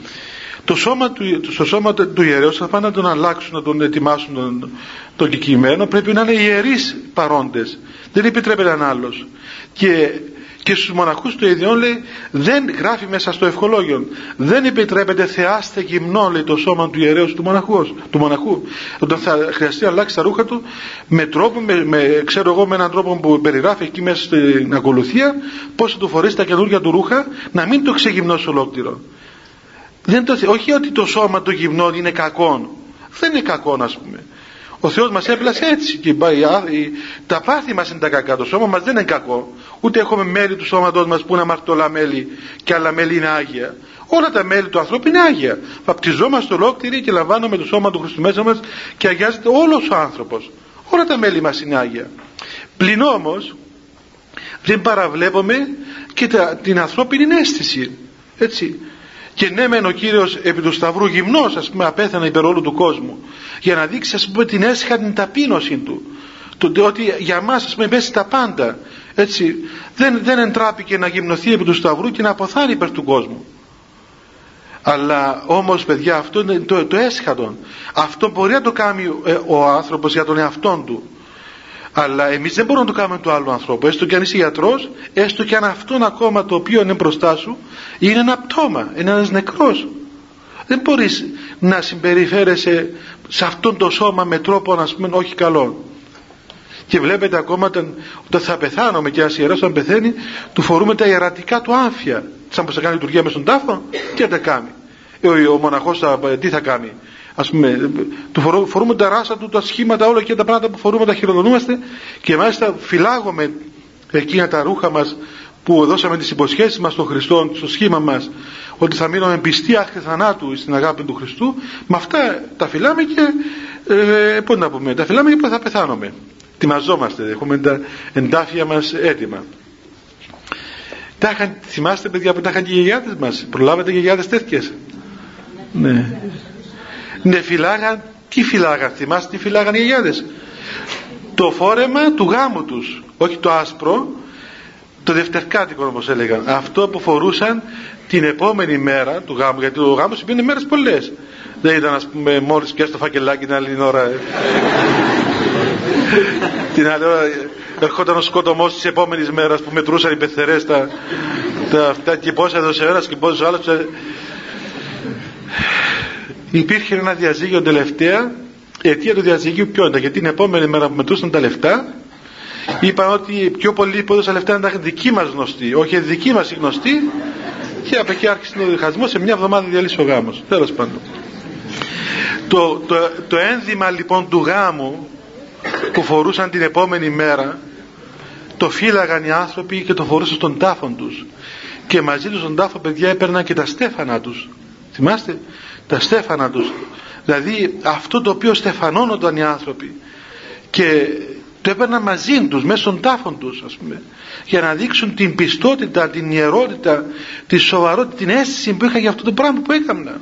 Το σώμα του, το σώμα του ιερέως θα πάνε να τον αλλάξουν, να τον ετοιμάσουν τον, τον κεκτημένο, πρέπει να είναι ιερείς παρόντες. Δεν επιτρέπεται έναν άλλος. Και και στους μοναχούς του ιδιών λέει δεν γράφει μέσα στο ευχολόγιο δεν επιτρέπεται θεάστε γυμνό λέει το σώμα του ιερέως του μοναχούς, του μοναχού. Όταν θα χρειαστεί να αλλάξει τα ρούχα του με τρόπο, με, με, ξέρω εγώ με έναν τρόπο που περιγράφει εκεί μέσα στην ακολουθία πως θα του φορέσει τα καινούργια του ρούχα να μην το ξεγυμνώσει ολόκληρο. Δεν το, όχι ότι το σώμα του γυμνό είναι κακό δεν είναι κακό ας πούμε. Ο Θεός μας έπλασε έτσι και τα πάθη μας είναι τα κακά το σώμα μας δεν είναι κακό ούτε έχουμε μέλη του σώματός μας που είναι αμαρτωλά μέλη και άλλα μέλη είναι άγια. Όλα τα μέλη του ανθρώπου είναι άγια. Βαπτιζόμαστε ολόκληροι και λαμβάνουμε το σώμα του Χριστού μέσα μας και αγιάζεται όλος ο άνθρωπος. Όλα τα μέλη μας είναι άγια. Πλην όμως δεν παραβλέπουμε και την ανθρώπινη αίσθηση. Έτσι. Και ναι μεν ο Κύριος επί του Σταυρού γυμνός ας πούμε απέθανε υπέρ όλου του κόσμου για να δείξει ας πούμε την έσχατη ταπείνωση του. Το, ότι για μας ας πούμε πέσει τα πάντα έτσι δεν, δεν εντράπηκε να γυμνοθεί επί του Σταυρού και να αποθάνει υπέρ του κόσμου. Αλλά όμως παιδιά αυτό είναι το, το έσχατο αυτό μπορεί να το κάνει ε, ο άνθρωπος για τον εαυτόν του. Αλλά εμείς δεν μπορούμε να το κάνουμε του άλλου ανθρώπου. Έστω και αν είσαι γιατρός έστω και αν αυτόν ακόμα το οποίο είναι μπροστά σου είναι ένα πτώμα, είναι ένας νεκρός. Δεν μπορείς να συμπεριφέρεσαι σε αυτόν το σώμα με τρόπο να πούμε όχι καλό και βλέπετε ακόμα όταν, όταν θα πεθάνουμε και ένας ιερός όταν πεθαίνει του φορούμε τα ιερατικά του άμφια σαν πως θα κάνει λειτουργία μες στον τάφο τι θα τα κάνει. Ε, ο, ο μοναχός θα, τι θα κάνει. Ας πούμε, του φορούμε τα ράσα του, τα σχήματα, όλα και τα πράγματα που φορούμε τα χειροδονούμαστε και μάλιστα φυλάγουμε εκείνα τα ρούχα μας που δώσαμε τις υποσχέσεις μας στον Χριστό, στο σχήμα μας ότι θα μείνουμε πιστοί άχθη θανάτου στην αγάπη του Χριστού. Με αυτά τα φυλάμε και ε, πώς να πούμε, τα φυλάμε και θα πεθάνουμε ετοιμαζόμαστε, έχουμε τα εντάφια μας έτοιμα. Τα είχαν, θυμάστε παιδιά που τα είχαν και οι γιαγιάδες μας προλάβατε γιαγιάδες τέτοιες; Ναι. Ναι φυλάγαν τι φυλάγαν θυμάστε τι φυλάγαν οι γιαγιάδες; Το φόρεμα του γάμου τους όχι το άσπρο το δευτερκάτικο όπως έλεγαν. Αυτό που φορούσαν την επόμενη μέρα του γάμου γιατί ο γάμος υπήρχε μέρες πολλές. Δεν ήταν ας πούμε μόλις πιάσει το φακελάκι την άλλη ώρα την άλλη ώρα ερχόταν ο σκοτωμός της επόμενης μέρας που μετρούσαν οι πεθερές τα, τα αυτά και πόσα έδωσε ο ένας και πόσα ο άλλος. Υπήρχε ένα διαζύγιο τελευταία η αιτία του διαζυγίου ποιο ήταν γιατί την επόμενη μέρα που μετρούσαν τα λεφτά είπαν ότι πιο πολλοί που έδωσαν λεφτά ήταν δικοί μας γνωστοί όχι δικοί μας γνωστοί και από εκεί άρχισε ο διχασμός σε μια εβδομάδα διαλύσει ο γάμος. Τέλος πάντων. Το, το, το ένδυμα λοιπόν του γάμου που φορούσαν την επόμενη μέρα το φύλαγαν οι άνθρωποι και το φορούσαν στον τάφο τους. Και μαζί τους στον τάφο παιδιά έπαιρναν και τα στέφανα τους. Θυμάστε; Τα στέφανα τους. Δηλαδή αυτό το οποίο στεφανώνονταν οι άνθρωποι. Και το έπαιρναν μαζί τους μέσα στον τάφο τους ας πούμε για να δείξουν την πιστότητα, την ιερότητα τη σοβαρότητα, την αίσθηση που είχα για αυτό το πράγμα που έκανα.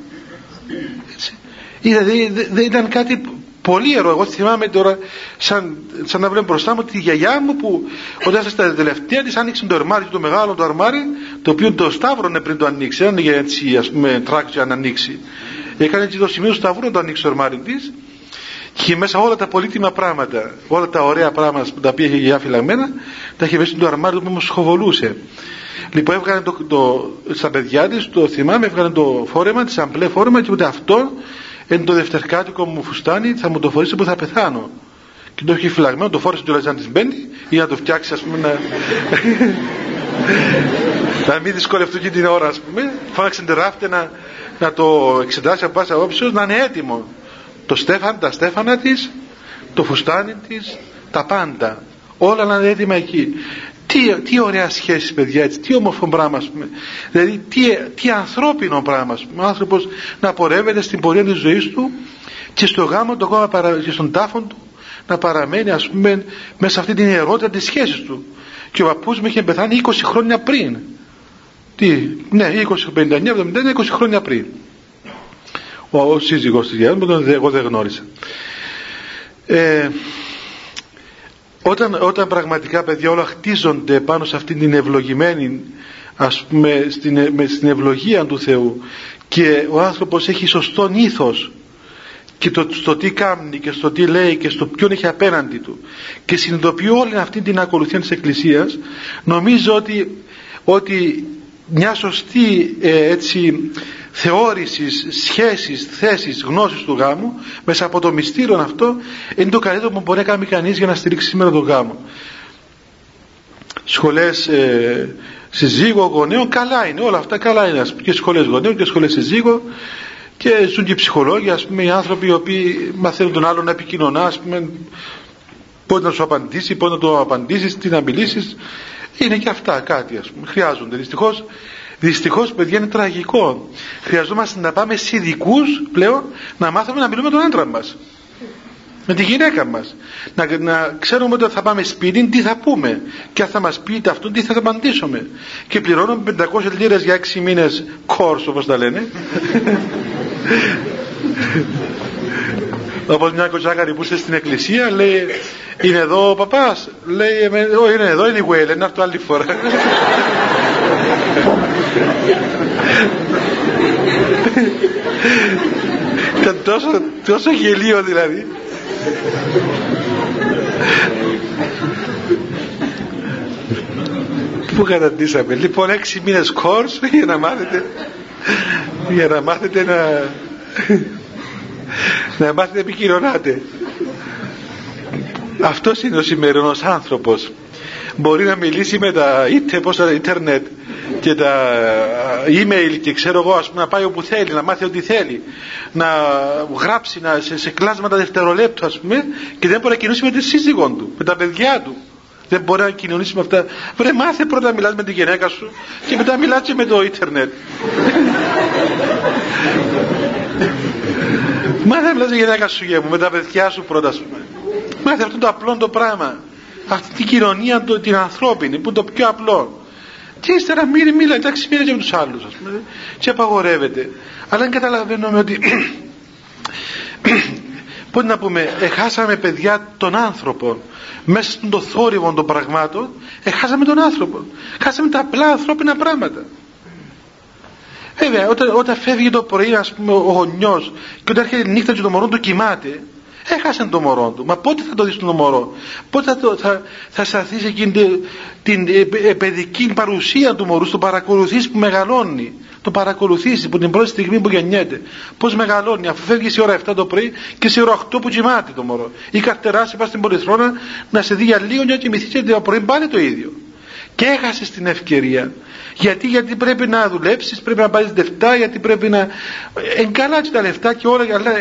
Δηλαδή δεν ήταν κάτι πολύ ιερό εγώ θυμάμαι τώρα σαν, σαν να βλέπω μπροστά μου τη γιαγιά μου που όταν έφτασε στα τελευταία της άνοιξε το αρμάρι το μεγάλο το αρμάρι το οποίο το σταύρωνε πριν το ανοίξει δεν για έτσι ας πούμε τράξιο να ανοίξει έκανε έτσι το σημείο του σταυρού να το ανοίξει το αρμάρι της και μέσα όλα τα πολύτιμα πράγματα όλα τα ωραία πράγματα που τα οποία είχε για φυλαγμένα τα είχε μέσα στο αρμάρι που μου σχοβολούσε. Λοιπόν έβγαλε το, το, στα παιδιά της το θυμάμαι έβγαλε το φόρεμα της αμπλέ φόρεμα και ούτε αυτό εν το δευτερκάτικο μου φουστάνι θα μου το φορήσει που θα πεθάνω. Και το έχει φυλαγμένο το φόρεσε του Λαζάν της μπαίνει ή να το φτιάξει ας πούμε να [laughs] να μην δυσκολευτούν και την ώρα ας πούμε. Φώναξε τεράφτε να, να το εξετάσει από πάσα όψεως να είναι έτοιμο. Το στέφαν, τα στέφανα της το φουστάνι της τα πάντα. Όλα να είναι έτοιμα εκεί τι, τι ωραία σχέση παιδιά έτσι, τι όμορφο πράγμα ας πούμε. δηλαδή τι, τι ανθρώπινο πράγμα ας πούμε. ο άνθρωπος να πορεύεται στην πορεία της ζωής του και στο γάμο του ακόμα και στον τάφο του να παραμένει ας πούμε μέσα σε αυτή την ιερότητα της σχέσης του και ο παππούς μου είχε πεθάνει 20 χρόνια πριν τι, ναι 20, 59, 79, 20 χρόνια πριν ο, ο σύζυγος της γιαγιάς μου τον εγώ δεν γνώρισα ε, όταν, όταν πραγματικά παιδιά όλα χτίζονται πάνω σε αυτήν την ευλογημένη ας πούμε στην, με, στην ευλογία του Θεού και ο άνθρωπος έχει σωστό ήθος και το, στο τι κάνει και στο τι λέει και στο ποιον έχει απέναντι του και συνειδητοποιεί όλη αυτή την ακολουθία της Εκκλησίας νομίζω ότι, ότι μια σωστή ε, έτσι θεώρησης, σχέσης, θέσης, γνώσης του γάμου μέσα από το μυστήριο αυτό είναι το καλύτερο που μπορεί να κάνει κανείς για να στηρίξει σήμερα τον γάμο. Σχολές ε, συζύγω γονέων καλά είναι όλα αυτά καλά είναι. Και σχολές γονέων και σχολές συζύγω και ζουν και ψυχολόγοι ας πούμε οι άνθρωποι οι οποίοι μαθαίνουν τον άλλον να επικοινωνά ας πούμε πότε να σου απαντήσει, πότε να το απαντήσεις, τι να μιλήσεις είναι και αυτά κάτι ας πούμε χρειάζονται. Δυστυχώς δυστυχώς παιδιά είναι τραγικό. Χρειαζόμαστε να πάμε σε ειδικούς πλέον να μάθουμε να μιλούμε τον άντρα μας. Με τη γυναίκα μας. Να, να ξέρουμε ότι θα πάμε σπίτι τι θα πούμε. Και αν θα μας πείτε αυτό τι θα απαντήσουμε. Και πληρώνουμε 500 λίρες για 6 μήνες course όπως τα λένε όπως μια κοτσάκαρη που είστε στην εκκλησία λέει είναι εδώ ο παπάς λέει όχι είναι εδώ είναι η Γουέλ είναι αυτό άλλη φορά ήταν τόσο, τόσο γελίο δηλαδή. Πού καταντήσαμε. Λοιπόν, έξι μήνες κόρς για να μάθετε για να μάθετε να να μάθετε επικοινωνάτε. Αυτός είναι ο σημερινός άνθρωπος. Μπορεί να μιλήσει με τα ίντερνετ και τα email και ξέρω εγώ ας πούμε να πάει όπου θέλει, να μάθει ό,τι θέλει να γράψει να, σε, σε κλάσματα δευτερολέπτου ας πούμε και δεν μπορεί να κοινωνήσει με τη σύζυγό του, με τα παιδιά του δεν μπορεί να κοινωνήσει με αυτά. Βρε μάθε πρώτα να μιλάς με τη γυναίκα σου και μετά μιλάς και με το ίντερνετ. Μάθε να μιλάς με τη γυναίκα σου με τα παιδιά σου πρώτα ας πούμε. Μάθε αυτό το απλό το πράγμα. Αυτή την κοινωνία την ανθρώπινη που είναι το πιο απλό. Και ύστερα μίλη, μίλα, εντάξει, μίλα και με τους άλλους, ας πούμε, και απαγορεύεται. Αλλά δεν καταλαβαίνουμε ότι, πώς να πούμε, εχάσαμε παιδιά τον άνθρωπο, μέσα στον θόρυβο των πραγμάτων, εχάσαμε τον άνθρωπο. Χάσαμε τα απλά ανθρώπινα πράγματα. Βέβαια, όταν, όταν φεύγει το πρωί, ας πούμε, ο γονιός και όταν έρχεται η νύχτα και το μωρό του κοιμάται, έχασε το μωρό του. Μα πότε θα το δεις το μωρό. Πότε θα, το, θα, θα σταθείς εκείνη την, την ε, παιδική παρουσία του μωρού, το παρακολουθείς που μεγαλώνει. Το παρακολουθείς από την πρώτη στιγμή που γεννιέται. Πώς μεγαλώνει αφού φεύγεις σε ώρα 7 το πρωί και σε ώρα 8 που κοιμάται το μωρό. Ή καρτεράσει πας στην πολυθρόνα να σε δει για λίγο και να κοιμηθεί και το πρωί πάλι το ίδιο. Και έχασες την ευκαιρία. Γιατί, γιατί πρέπει να δουλέψεις, πρέπει να πάρεις λεφτά, γιατί πρέπει να. Εγκαλάτσει τα λεφτά και όλα. Αλλά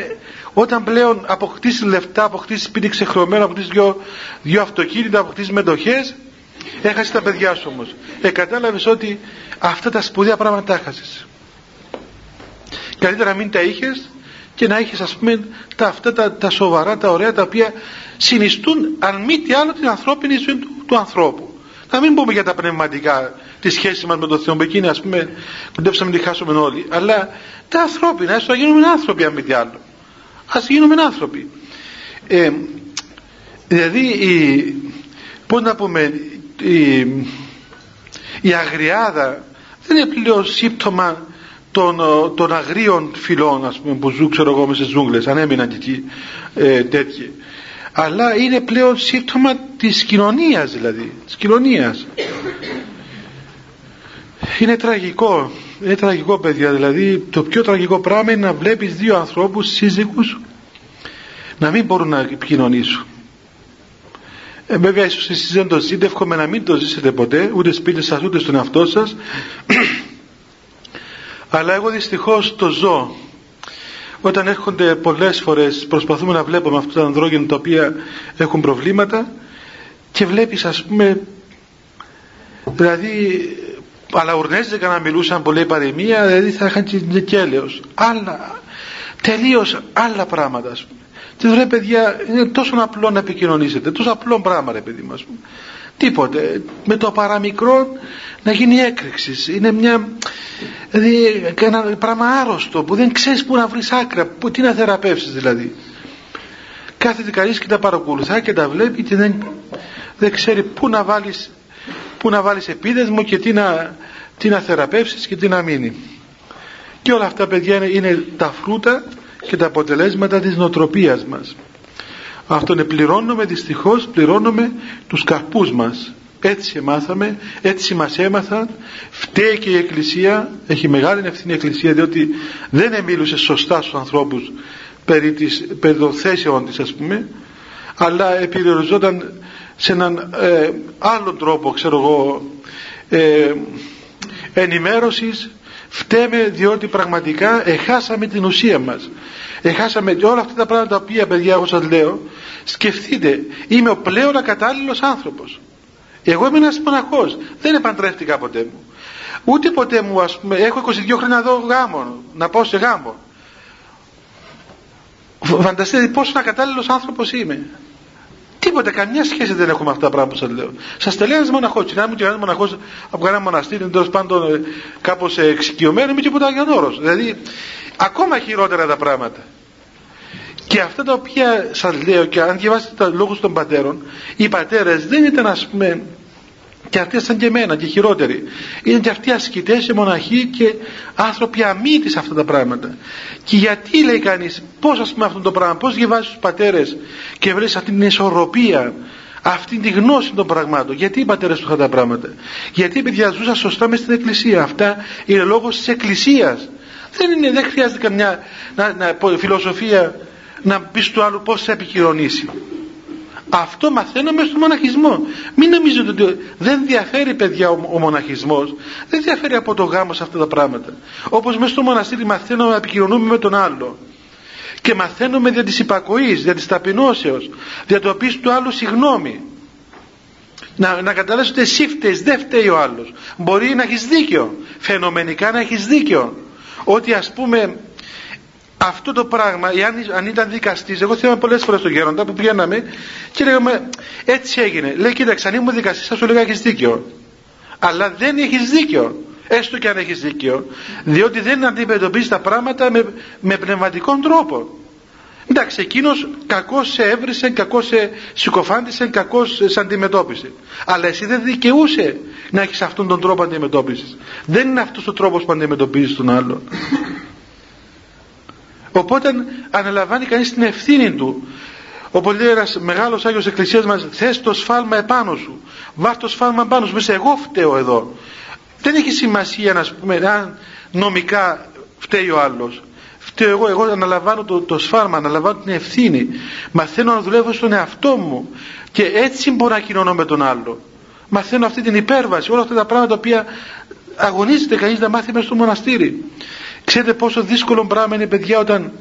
όταν πλέον αποκτήσεις λεφτά, αποκτήσεις σπίτι ξεχρωμένο, αποκτήσεις δυο, δυο αυτοκίνητα, αποκτήσεις μετοχές, έχασες τα παιδιά σου όμως. Ε, κατάλαβες ότι αυτά τα σπουδαία πράγματα τα έχασες. Καλύτερα να μην τα είχες και να είχες, ας πούμε, τα, αυτά τα, τα σοβαρά, τα ωραία, τα οποία συνιστούν, αν μη τι άλλο, την ανθρώπινη ζωή του, του ανθρώπου. Να μην πούμε για τα πνευματικά, τη σχέση μας με τον Θεό, που εκείνη, ας πούμε, κοντέψαμε να τη χάσουμε όλοι. Αλλά τα ανθρώπινα, έστω να γίνουμε άνθρωποι, αν μη τι άλλο ας γίνουμε άνθρωποι ε, δηλαδή η, πώς να πούμε η, η αγριάδα δεν είναι πλέον σύμπτωμα των, των αγρίων φυλών ας πούμε, που ζουν ξέρω εγώ μέσα στις ζούγκλες αν έμειναν και εκεί ε, τέτοιοι. Αλλά είναι πλέον σύμπτωμα της κοινωνίας δηλαδή της κοινωνίας. Είναι τραγικό είναι τραγικό παιδιά δηλαδή το πιο τραγικό πράγμα είναι να βλέπεις δύο ανθρώπους σύζυγους να μην μπορούν να επικοινωνήσουν ε, βέβαια ίσως εσείς δεν το ζείτε εύχομαι να μην το ζήσετε ποτέ ούτε σπίτι σας ούτε στον εαυτό σας. [clears throat] Αλλά εγώ δυστυχώς το ζω. Όταν έρχονται πολλές φορές προσπαθούμε να βλέπουμε αυτά τα ανδρόγυνα τα οποία έχουν προβλήματα και βλέπεις ας πούμε δηλαδή αλλά ουρνέζικα να μιλούσαν πολύ παροιμία δηλαδή θα είχαν και έλεος. Άλλα τελείως άλλα πράγματα ας πούμε και ρε παιδιά είναι τόσο απλό να επικοινωνήσετε τόσο απλό πράγμα ρε παιδί μας. Τίποτε με το παραμικρό να γίνει έκρηξης. Είναι μια δηλαδή, ένα πράγμα άρρωστο που δεν ξέρεις που να βρεις άκρα που, τι να θεραπεύσεις δηλαδή. Κάθεται κανείς και τα παρακολουθά και τα βλέπει και δεν, δεν ξέρει πού να βάλεις πού να βάλεις επίδεσμο και τι να, τι να θεραπεύσεις και τι να μείνει. Και όλα αυτά παιδιά είναι, είναι τα φρούτα και τα αποτελέσματα της νοοτροπίας μας. Αυτό είναι πληρώνουμε δυστυχώς πληρώνουμε τους καρπούς μας. Έτσι μάθαμε έτσι μας έμαθαν. Φταίει και η Εκκλησία. Έχει μεγάλη ευθύνη η Εκκλησία διότι δεν εμίλουσε σωστά στους ανθρώπους περί, της, περί των θέσεων της ας πούμε αλλά επιρροζόταν σε έναν ε, άλλον τρόπο ξέρω εγώ ε, ενημέρωσης. Φταίμε διότι πραγματικά εχάσαμε την ουσία μας εχάσαμε όλα αυτά τα πράγματα τα οποία παιδιά εγώ σας λέω σκεφτείτε είμαι ο πλέον ακατάλληλος άνθρωπος. Εγώ είμαι ένας μοναχός. Δεν επαντρεύτηκα ποτέ μου. Ούτε ποτέ μου ας πούμε έχω 22 χρόνια να δω γάμο να πάω σε γάμο. Φανταστείτε πόσο ακατάλληλος άνθρωπος είμαι Τίποτα, καμιά σχέση δεν έχουμε αυτά τα πράγματα που σας λέω. Σας τα λέει ένας μοναχός. να μου και ένα μοναχός από κανένα μοναστήρι, τέλο πάντων ε, κάπως εξοικειωμένο, είμαι τίποτα Άγιον Δηλαδή, ακόμα χειρότερα τα πράγματα. Και αυτά τα οποία σας λέω και αν διαβάσετε τα λόγους των πατέρων, οι πατέρες δεν ήταν ας πούμε και αυτοί σαν και εμένα και χειρότεροι. Είναι και αυτοί ασκητές και μοναχοί και άνθρωποι αμύτης αυτά τα πράγματα. Και γιατί λέει κανείς, πώς ας πούμε αυτό το πράγμα, πώς διαβάζεις τους πατέρες και βρεις αυτή την ισορροπία, αυτή τη γνώση των πραγμάτων. Γιατί οι πατέρες τους είχαν τα πράγματα. Γιατί παιδιά ζούσαν σωστά μες στην εκκλησία. Αυτά είναι λόγος της εκκλησίας. Δεν, είναι, δεν χρειάζεται καμιά να, να, φιλοσοφία να πεις του άλλου πώς θα επικοινωνήσει. Αυτό μαθαίνουμε στον μοναχισμό. Μην νομίζετε ότι δεν διαφέρει παιδιά ο, ο μοναχισμός. Δεν διαφέρει από το γάμο σε αυτά τα πράγματα. Όπως μέσα στο μοναστήρι μαθαίνουμε να επικοινωνούμε με τον άλλο. Και μαθαίνουμε δια της υπακοής, δια της ταπεινώσεως, δια το οποίο του άλλου συγγνώμη. Να, να καταλάβεις ότι εσύ φταίεις, δεν φταίει ο άλλος. Μπορεί να έχεις δίκιο. Φαινομενικά να έχεις δίκιο. Ότι ας πούμε αυτό το πράγμα, αν, αν ήταν δικαστής, εγώ θυμάμαι πολλές φορές στον Γέροντα που πηγαίναμε και λέγαμε έτσι έγινε. Λέει, κοίταξε, αν ήμουν δικαστής, θα σου λέγα έχεις δίκιο. Αλλά δεν έχεις δίκιο. Έστω και αν έχεις δίκιο. Διότι δεν αντιμετωπίζεις τα πράγματα με, με πνευματικό τρόπο. Εντάξει, εκείνος κακώς σε έβρισε, κακώς σε συκοφάντησε, κακώς σε αντιμετώπισε. Αλλά εσύ δεν δικαιούσε να έχεις αυτόν τον τρόπο αντιμετώπισης. Δεν είναι αυτός ο τρόπος που αντιμετωπίζεις τον άλλον. Οπότε αναλαμβάνει κανείς την ευθύνη του. Οπότε λέει ένας μεγάλος Άγιος Εκκλησίας μας θες το σφάλμα επάνω σου. Βάρ το σφάλμα επάνω σου. Μέσα εγώ φταίω εδώ. Δεν έχει σημασία να πούμε αν νομικά φταίει ο άλλος. Φταίω εγώ, εγώ αναλαμβάνω το, το σφάλμα, αναλαμβάνω την ευθύνη. Μαθαίνω να δουλεύω στον εαυτό μου. Και έτσι μπορώ να κοινωνώ με τον άλλο. Μαθαίνω αυτή την υπέρβαση, όλα αυτά τα πράγματα τα οποία αγωνίζεται κανείς να μάθει μέσα στο μοναστήρι. Ξέρετε πόσο δύσκολο πράγμα είναι παιδιά όταν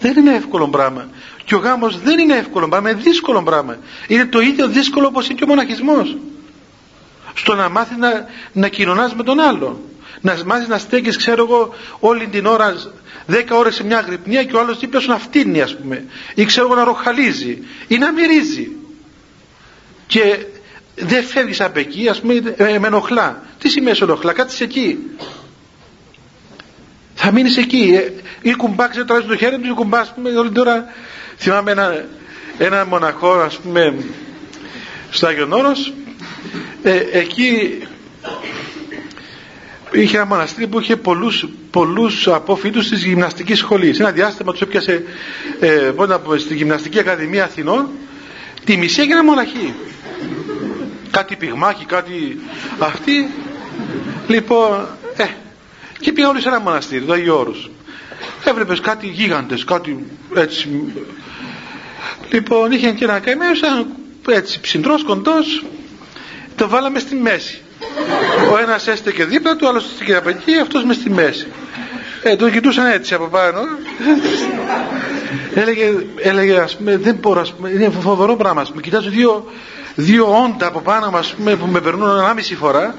δεν είναι εύκολο πράγμα. Και ο γάμος δεν είναι εύκολο πράγμα, είναι δύσκολο πράγμα. Είναι το ίδιο δύσκολο όπως είναι και ο μοναχισμός. Στο να μάθεις να, να κοινωνάς με τον άλλο. Να μάθεις να στέκεις, ξέρω εγώ, όλη την ώρα, δέκα ώρες σε μια αγρυπνία και ο άλλος δίπλα σου να φτύνει, ας πούμε. Ή ξέρω εγώ να ροχαλίζει. Ή να μυρίζει. Και δεν φεύγεις από εκεί, ας πούμε, ε, με ενοχλά. Τι σημαίνει ενοχλά, κάτσε εκεί θα μείνεις εκεί. Ε, ή κουμπά, ξέρω τώρα στο χέρι τους, ή κουμπάς, ας πούμε, όλη τώρα. Θυμάμαι ένα, ένα μοναχό, ας πούμε, στο Άγιον Όρος, ε, εκεί είχε ένα μοναστήρι που είχε πολλούς, πολλούς απόφοιτους της γυμναστικής σχολής. Ένα διάστημα τους έπιασε ε, πώς να πω, στη Γυμναστική Ακαδημία Αθηνών τη μισή έγινε μοναχή. Κάτι πυγμάχη, κάτι αυτή. Λοιπόν, ε, και πήγα όλοι σε ένα μοναστήρι, το Αγίου Όρους. Έβλεπες κάτι γίγαντες, κάτι έτσι. Λοιπόν, είχε και ένα καημένο, έτσι ψυντρός, κοντός, το βάλαμε στη μέση. Ο ένας έστεκε δίπλα του, ο άλλος έστεκε από εκεί, αυτός μες στη μέση. Ε, τον κοιτούσαν έτσι από πάνω. έλεγε, έλεγε ας πούμε, δεν μπορώ, ας πούμε, είναι φοβερό πράγμα. Ας πούμε, κοιτάζω δύο, δύο όντα από πάνω μας, πούμε, που με περνούν ένα μισή φορά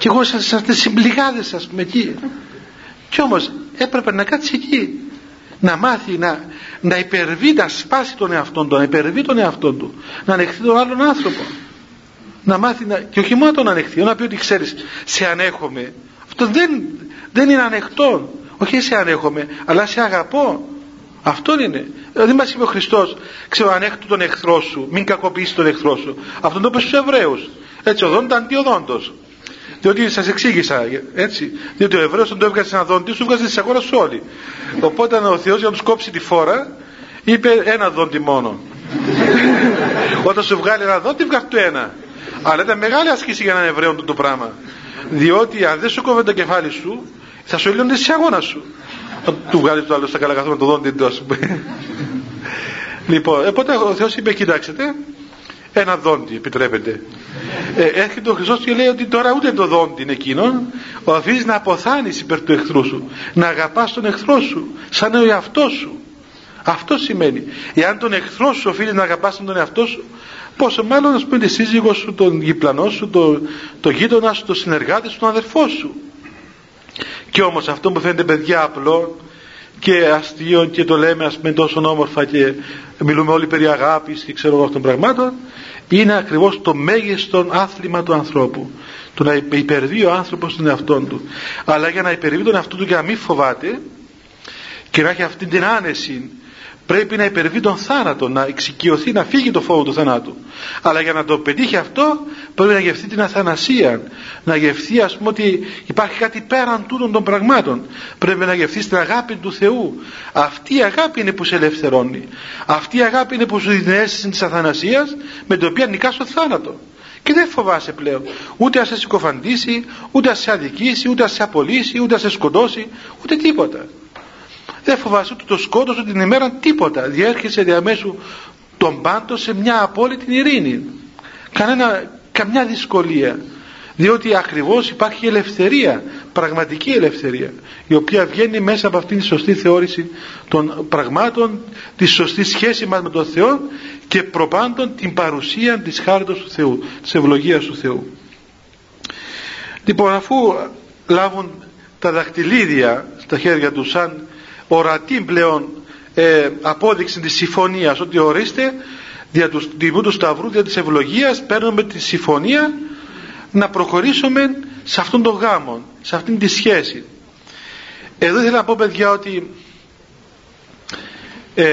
και εγώ σας αυτές συμπληγάδες ας πούμε εκεί. Και όμως έπρεπε να κάτσει εκεί. Να μάθει να, να υπερβεί να σπάσει τον εαυτό του να υπερβεί τον εαυτό του. Να ανεχθεί τον άλλον άνθρωπο. Να μάθει να, και όχι μόνο να τον ανεχθεί να πει ότι ξέρεις σε ανέχομαι αυτό δεν, δεν είναι ανεχτό. Όχι σε ανέχομαι αλλά σε αγαπώ. Αυτό είναι. Δηλαδή μας είπε ο Χριστός ξέρω ανέχτου τον εχθρό σου μην κακοποιήσει τον εχθρό σου αυτό το είπε στους Εβραίους. Έτσι οδόντα αντιοδόντος διότι σας εξήγησα έτσι. Διότι ο Εβραίος, όταν το έβγαζε ένα δόντι, σου έβγαζε τη αγορά σου όλοι. Οπότε ο Θεός για να τους κόψει τη φόρα, είπε ένα δόντι μόνο. όταν σου βγάλει ένα δόντι, βγάζει το ένα. Αλλά ήταν μεγάλη άσκηση για έναν Εβραίο το πράγμα. Διότι αν δεν σου κόβει το κεφάλι σου, θα σου έλειωνε τη αγώνα σου. Θα του βγάλει το άλλο στα καλά καθόλου το δόντι του, ας πούμε. λοιπόν, οπότε ο Θεός είπε: Κοιτάξτε, ένα δόντι επιτρέπεται. Ε, έρχεται ο Χριστός και λέει ότι τώρα ούτε το δόντι είναι εκείνο, οφείλεις να αποθάνεις υπέρ του εχθρού σου, να αγαπάς τον εχθρό σου, σαν ο εαυτός σου. Αυτό σημαίνει. Εάν τον εχθρό σου οφείλεις να αγαπάς τον εαυτό σου, πόσο μάλλον να πούμε τη σύζυγό σου, τον γυπλανό σου, τον, το γείτονα σου, τον συνεργάτη σου, τον αδερφό σου. Και όμως αυτό που φαίνεται παιδιά απλό και αστείο και το λέμε ας πούμε τόσο όμορφα και μιλούμε όλοι περί αγάπης και ξέρω εγώ αυτών των πραγμάτων είναι ακριβώς το μέγιστο άθλημα του ανθρώπου. Το να υπερβεί ο άνθρωπος τον εαυτό του. Αλλά για να υπερβεί τον εαυτό του και να μην φοβάται και να έχει αυτή την άνεση πρέπει να υπερβεί τον θάνατο, να εξοικειωθεί, να φύγει το φόβο του θανάτου. Αλλά για να το πετύχει αυτό πρέπει να γευθεί την αθανασία, να γευθεί ας πούμε ότι υπάρχει κάτι πέραν τούτων των πραγμάτων. Πρέπει να γευθεί την αγάπη του Θεού. Αυτή η αγάπη είναι που σε ελευθερώνει. Αυτή η αγάπη είναι που σου δίνει αίσθηση της αθανασίας με την οποία νικάς το θάνατο. Και δεν φοβάσαι πλέον ούτε να σε συκοφαντήσει, ούτε να σε αδικήσει, ούτε να σε απολύσει, ούτε να σε σκοτώσει, ούτε τίποτα. Δεν φοβάσαι ούτε το σκότος ούτε την ημέρα τίποτα. Διέρχεσαι διαμέσου τον πάντο σε μια απόλυτη ειρήνη. Κανένα, καμιά δυσκολία. Διότι ακριβώς υπάρχει ελευθερία, πραγματική ελευθερία, η οποία βγαίνει μέσα από αυτήν τη σωστή θεώρηση των πραγμάτων, τη σωστή σχέση μας με τον Θεό και προπάντων την παρουσία της χάριτος του Θεού, της ευλογίας του Θεού. Λοιπόν, αφού λάβουν τα δαχτυλίδια στα χέρια τους σαν ορατή πλέον ε, απόδειξη της συμφωνίας ότι ορίστε δια του τιμού του Σταυρού δια της ευλογίας παίρνουμε τη συμφωνία να προχωρήσουμε σε αυτόν τον γάμο σε αυτήν τη σχέση. Εδώ ήθελα να πω παιδιά ότι ε,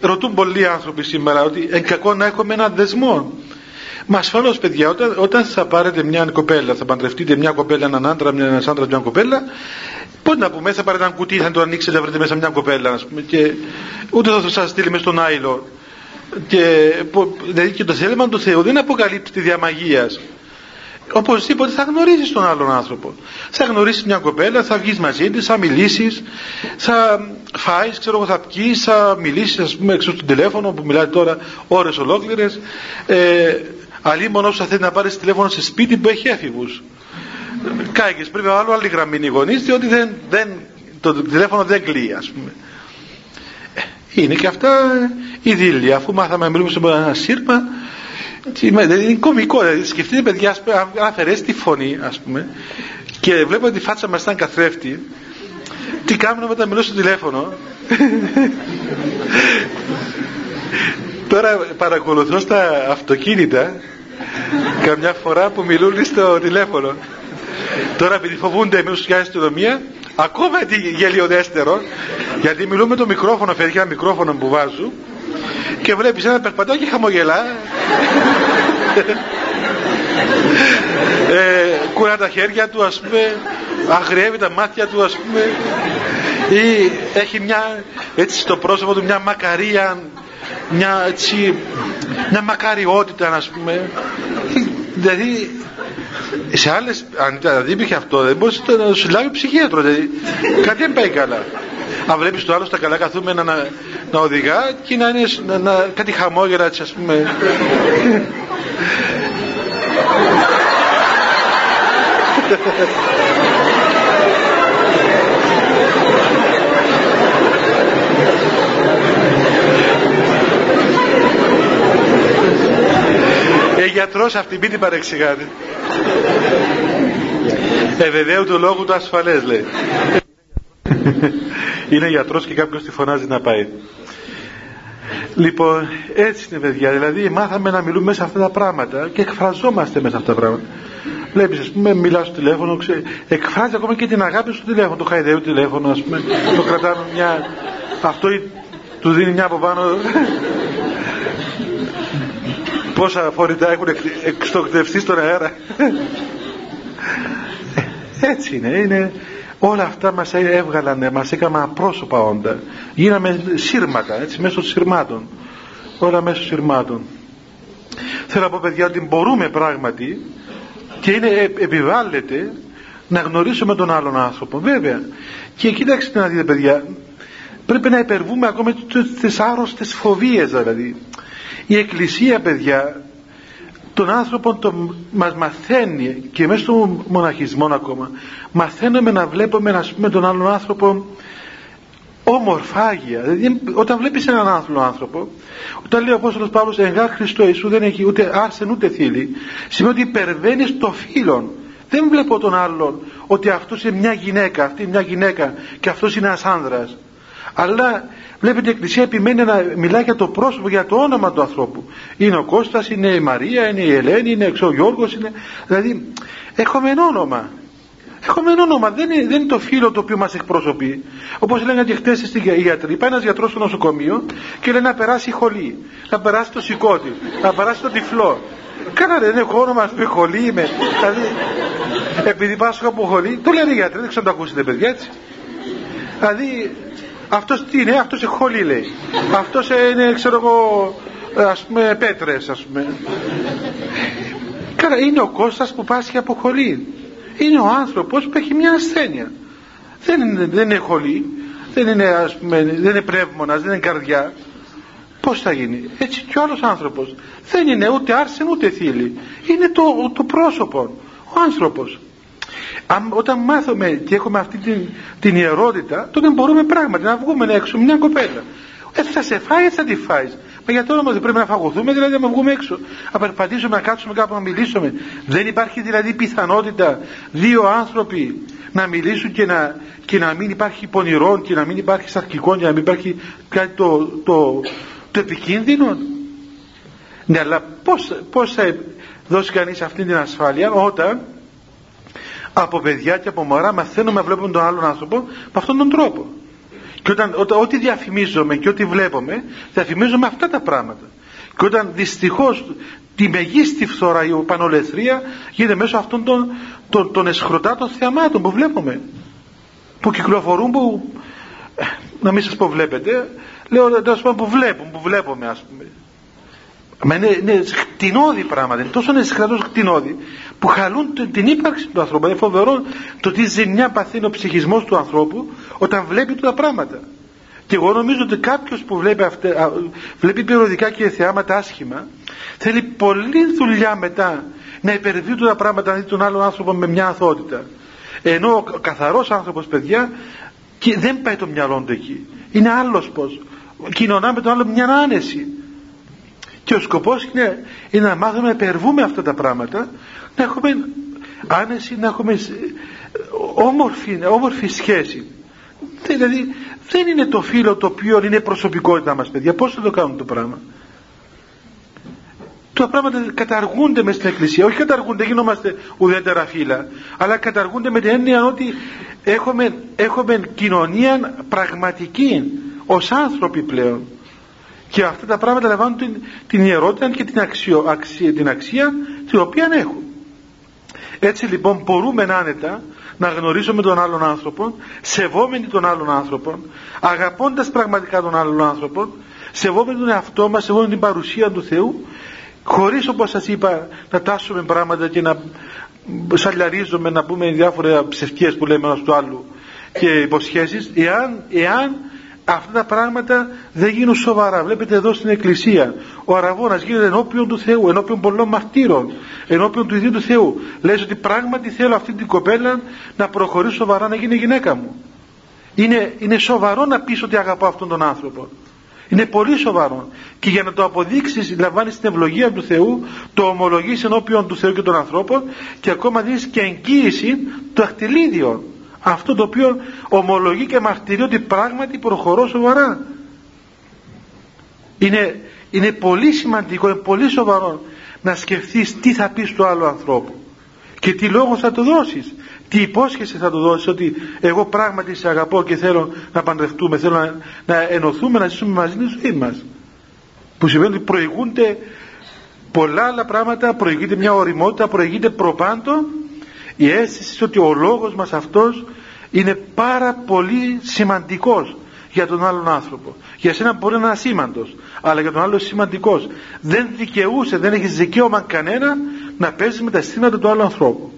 ρωτούν πολλοί άνθρωποι σήμερα ότι εν κακό να έχουμε ένα δεσμό. Μα ασφαλώς, παιδιά, όταν, όταν θα πάρετε μια κοπέλα, θα παντρευτείτε μια κοπέλα, έναν άντρα, μια άντρας, μια κοπέλα, Πότε να πούμε, θα πάρετε ένα κουτί, θα το ανοίξετε, θα βρείτε μέσα μια κοπέλα, ας πούμε, και ούτε θα σας στείλει μες στον άϊλο. Και, δηλαδή και το θέλημα του Θεού δεν αποκαλύπτει τη διαμαγείας. Οπωσδήποτε θα γνωρίζεις τον άλλον άνθρωπο. Θα γνωρίσει μια κοπέλα, θα βγεις μαζί της, θα μιλήσεις, θα φάεις, ξέρω εγώ, θα πιει, θα μιλήσεις, ας πούμε, έξω στο τηλέφωνο που μιλάει τώρα ώρες ολόκληρες. Ε, Αλλή μόνο όσο θέλει να πάρεις τηλέφωνο σε σπίτι που έχει έφηβους. Κάηκες πρέπει να άλλο άλλη γραμμή οι γονείς, διότι δεν, δεν, το τηλέφωνο δεν κλείει, ας πούμε. Ε, είναι και αυτά η δίλη. Αφού μάθαμε να μιλούμε σε ένα σύρμα, είναι κωμικό. Δηλαδή, σκεφτείτε, παιδιά, αν αφαιρέσει τη φωνή, ας πούμε, και βλέπω ότι η φάτσα μας ήταν καθρέφτη, τι κάνουμε όταν μιλώ στο τηλέφωνο; [laughs] Τώρα παρακολουθώ στα αυτοκίνητα καμιά φορά που μιλούν στο τηλέφωνο. Τώρα επειδή φοβούνται εμείς τους αστυνομία, ακόμα τι γελιοδέστερος, γιατί μιλούμε το μικρόφωνο, φέρει ένα μικρόφωνο που βάζω και βλέπεις ένα περπατάκι και χαμογελά. ε, κουρά τα χέρια του ας πούμε, αγριεύει τα μάτια του ας πούμε ή έχει μια έτσι στο πρόσωπο του μια μακαρία μια έτσι μια μακαριότητα ας πούμε δηλαδή σε άλλες, αν δηλαδή υπήρχε αυτό, δεν μπορείς να σου λάβει ψυχίατρο. Δηλαδή, κάτι δεν πάει καλά. Αν βλέπεις το άλλο στα καλά καθούμε να, να, να οδηγά και να είναι να, να, κάτι χαμόγελα, έτσι ας πούμε. Ε, γιατρός αυτή μην την παρεξηγάτε. Ευεδέου του λόγου του ασφαλές λέει. Είναι γιατρός και κάποιος τη φωνάζει να πάει. Λοιπόν, έτσι είναι παιδιά. Δηλαδή, μάθαμε να μιλούμε μέσα αυτά τα πράγματα και εκφραζόμαστε μέσα αυτά τα πράγματα. Βλέπεις, ας πούμε, μιλάς στο τηλέφωνο, ξέ... εκφράζει ακόμα και την αγάπη στο τηλέφωνο. Το χαϊδεύει το τηλέφωνο, ας πούμε, το κρατάμε μια. Αυτό του δίνει μια από πάνω. Πόσα φορητά έχουν εξτοκτευτεί στον αέρα. Έτσι είναι, είναι όλα αυτά μας έβγαλαν, μας έκαναν απρόσωπα όντα. Γίναμε σύρματα, έτσι, μέσω σύρματων. Όλα μέσω σύρματων. Θέλω να πω παιδιά ότι μπορούμε πράγματι και είναι, ε, επιβάλλεται να γνωρίσουμε τον άλλον άνθρωπο. Βέβαια. Και κοίταξτε να δείτε παιδιά, πρέπει να υπερβούμε ακόμα τις άρρωστες φοβίες δηλαδή. Η Εκκλησία παιδιά τον άνθρωπο τον, μας μαθαίνει και μέσα στο μοναχισμό ακόμα μαθαίνουμε να βλέπουμε να πούμε τον άλλον άνθρωπο όμορφάγια δηλαδή όταν βλέπεις έναν άνθρωπο, άνθρωπο όταν λέει ο Απόστολος Παύλος εγγάρ Χριστό Ιησού δεν έχει ούτε άρσεν ούτε θύλη σημαίνει ότι υπερβαίνεις το φίλον. Δεν βλέπω τον άλλον ότι αυτός είναι μια γυναίκα αυτή είναι μια γυναίκα και αυτός είναι ένας άνδρας αλλά βλέπετε η Εκκλησία επιμένει να μιλάει για το πρόσωπο, για το όνομα του ανθρώπου. Είναι ο Κώστας, είναι η Μαρία, είναι η Ελένη, είναι ο Γιώργος, είναι... δηλαδή έχουμε ένα όνομα. Έχουμε ένα όνομα, δεν είναι, δεν είναι το φίλο το οποίο μας εκπροσωπεί. Όπως λένε και χτες στην γιατρή, πάει ένας γιατρός στο νοσοκομείο και λέει να περάσει η χολή, να περάσει το σηκώτη, να περάσει το τυφλό. Κάνα δεν έχω όνομα, με χολή είμαι. δηλαδή, επειδή πάσχω από χολή, το λένε οι γιατροί, δεν ξέρω το ακούσετε παιδιά έτσι. Δηλαδή, αυτός τι είναι, αυτός εχόλη λέει. Αυτός είναι, ξέρω εγώ, ας πούμε, πέτρες, ας πούμε. Καλά, είναι ο Κώστας που πάσχει από χολή. Είναι ο άνθρωπος που έχει μια ασθένεια. Δεν είναι, δεν είναι χολή, δεν είναι, ας πούμε, δεν είναι πνεύμονας, δεν είναι καρδιά. Πώς θα γίνει; Έτσι κι ο άλλος άνθρωπος. Δεν είναι ούτε άρσεν ούτε θύλη. Είναι το, το πρόσωπο. Ο άνθρωπος όταν μάθουμε και έχουμε αυτή την, την ιερότητα τότε μπορούμε πράγματι να βγούμε έξω μια κοπέλα ε, θα σε φάει, θα τη φάει. Μα για το όνομα δεν πρέπει να φαγωθούμε, δηλαδή να βγούμε έξω. Να περπατήσουμε, να κάτσουμε κάπου να μιλήσουμε. Δεν υπάρχει δηλαδή πιθανότητα δύο άνθρωποι να μιλήσουν και να, και να μην υπάρχει πονηρών και να μην υπάρχει σαρκικών και να μην υπάρχει κάτι το, το, το επικίνδυνο. Ναι, αλλά πώς, πώς θα δώσει κανείς αυτή την ασφάλεια όταν από παιδιά και από μωρά μαθαίνουμε να βλέπουμε τον άλλον άνθρωπο με αυτόν τον τρόπο. Και όταν, όταν ό,τι διαφημίζουμε και ό,τι βλέπουμε, διαφημίζουμε αυτά τα πράγματα. Και όταν δυστυχώς τη μεγίστη φθορά η πανολεθρία γίνεται μέσω αυτών των, των, των εσχροτάτων θεαμάτων που βλέπουμε. Που κυκλοφορούν, που ε, να μην σας πω βλέπετε, λέω τέλο πάντων που βλέπουν, που βλέπουμε ας πούμε. Μα είναι, είναι κτηνώδη πράγματα, είναι τόσο εσχρατό κτηνώδη που χαλούν την ύπαρξη του ανθρώπου. Είναι φοβερό το τι ζημιά παθαίνει ο ψυχισμός του ανθρώπου όταν βλέπει τα πράγματα. Και εγώ νομίζω ότι κάποιος που βλέπει, αυτε, βλέπει περιοδικά και θεάματα άσχημα θέλει πολλή δουλειά μετά να υπερβεί τα πράγματα να δει τον άλλον άνθρωπο με μια αθότητα. Ενώ ο καθαρός άνθρωπος, παιδιά, και δεν πάει το μυαλό του εκεί. Είναι άλλος πώς. Κοινωνά με τον άλλο μια άνεση. Και ο σκοπός είναι, είναι να μάθουμε να υπερβούμε αυτά τα πράγματα να έχουμε άνεση, να έχουμε όμορφη, όμορφη σχέση. Δηλαδή δεν είναι το φίλο το οποίο είναι προσωπικότητα μας παιδιά. Πώς θα το κάνουμε το πράγμα; Τα πράγματα καταργούνται μες στην εκκλησία. Όχι καταργούνται, γινόμαστε ουδέτερα φύλλα. Αλλά καταργούνται με την έννοια ότι έχουμε, έχουμε κοινωνία πραγματική ως άνθρωποι πλέον. Και αυτά τα πράγματα λαμβάνουν την, την ιερότητα και την, αξιο, αξία, την αξία την οποία έχουν. Έτσι λοιπόν μπορούμε άνετα να γνωρίζουμε τον άλλον άνθρωπο, σεβόμενοι τον άλλον άνθρωπο, αγαπώντας πραγματικά τον άλλον άνθρωπο, σεβόμενοι τον εαυτό μας, σεβόμενοι την παρουσία του Θεού, χωρίς όπως σας είπα να τάσουμε πράγματα και να σαλιαρίζουμε, να πούμε διάφορα ψευκές που λέμε ένας του άλλου και υποσχέσεις, εάν, εάν αυτά τα πράγματα δεν γίνουν σοβαρά. Βλέπετε εδώ στην Εκκλησία ο αραβώνας γίνεται ενώπιον του Θεού, ενώπιον πολλών μαρτύρων, ενώπιον του ίδιου του Θεού. Λέει ότι πράγματι θέλω αυτή την κοπέλα να προχωρήσει σοβαρά να γίνει γυναίκα μου. Είναι, είναι σοβαρό να πεις ότι αγαπώ αυτόν τον άνθρωπο. Είναι πολύ σοβαρό. Και για να το αποδείξεις λαμβάνεις την ευλογία του Θεού, το ομολογείς ενώπιον του Θεού και των ανθρώπων και ακόμα δίνεις και εγγύηση το αχτιλίδιο αυτό το οποίο ομολογεί και μαρτυρεί ότι πράγματι προχωρώ σοβαρά. Είναι, είναι πολύ σημαντικό, είναι πολύ σοβαρό να σκεφτείς τι θα πεις του άλλου ανθρώπου. Και τι λόγο θα του δώσεις. Τι υπόσχεση θα του δώσεις ότι εγώ πράγματι σε αγαπώ και θέλω να παντρευτούμε θέλω να, να ενωθούμε να ζήσουμε μαζί τη ζωή μας. Που σημαίνει ότι προηγούνται πολλά άλλα πράγματα προηγείται μια οριμότητα προηγείται προπάντων η αίσθηση ότι ο λόγος μας αυτός είναι πάρα πολύ σημαντικός για τον άλλον άνθρωπο. Για σένα μπορεί να είναι ασήμαντος, αλλά για τον άλλο σημαντικός. Δεν δικαιούσε, δεν έχεις δικαίωμα κανένα να παίζεις με τα αισθήματα του άλλου ανθρώπου.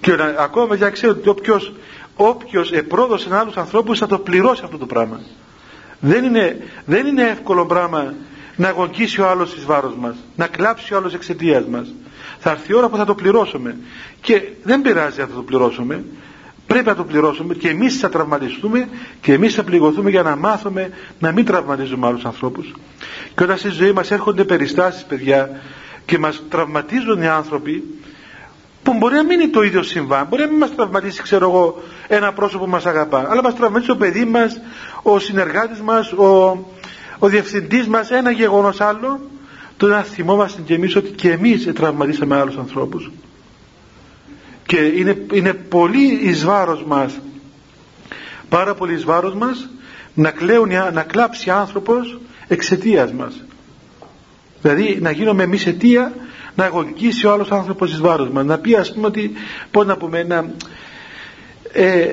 Και να, ακόμα για ξέρω ότι όποιος, όποιος επρόδωσε άλλους ανθρώπους θα το πληρώσει αυτό το πράγμα. Δεν είναι, δεν είναι εύκολο πράγμα να αγωνίσει ο άλλος εις βάρος μας, να κλάψει ο άλλος εξαιτίας μας. Θα έρθει η ώρα που θα το πληρώσουμε. Και δεν πειράζει αν θα το πληρώσουμε. Πρέπει να το πληρώσουμε και εμείς θα τραυματιστούμε και εμείς θα πληγωθούμε για να μάθουμε να μην τραυματίζουμε άλλους ανθρώπους. Και όταν στη ζωή μας έρχονται περιστάσεις παιδιά και μας τραυματίζουν οι άνθρωποι που μπορεί να μην είναι το ίδιο συμβάν, μπορεί να μην μας τραυματίσει ξέρω εγώ ένα πρόσωπο που μας αγαπά, αλλά μας τραυματίσει το παιδί μας, ο συνεργάτης μας, ο, ο διευθυντής μας, ένα γεγονός άλλο, τότε να θυμόμαστε και εμείς ότι και εμείς τραυματίσαμε άλλους ανθρώπους. Και είναι, είναι πολύ εις βάρος μας πάρα πολύ εις βάρος μας να, κλαίουν, να κλάψει άνθρωπος εξαιτίας μας. Δηλαδή να γίνουμε εμείς αιτία να αγωνικήσει ο άλλος άνθρωπος εις βάρος μας. Να πει ας πούμε ότι πώς να πούμε να, ε,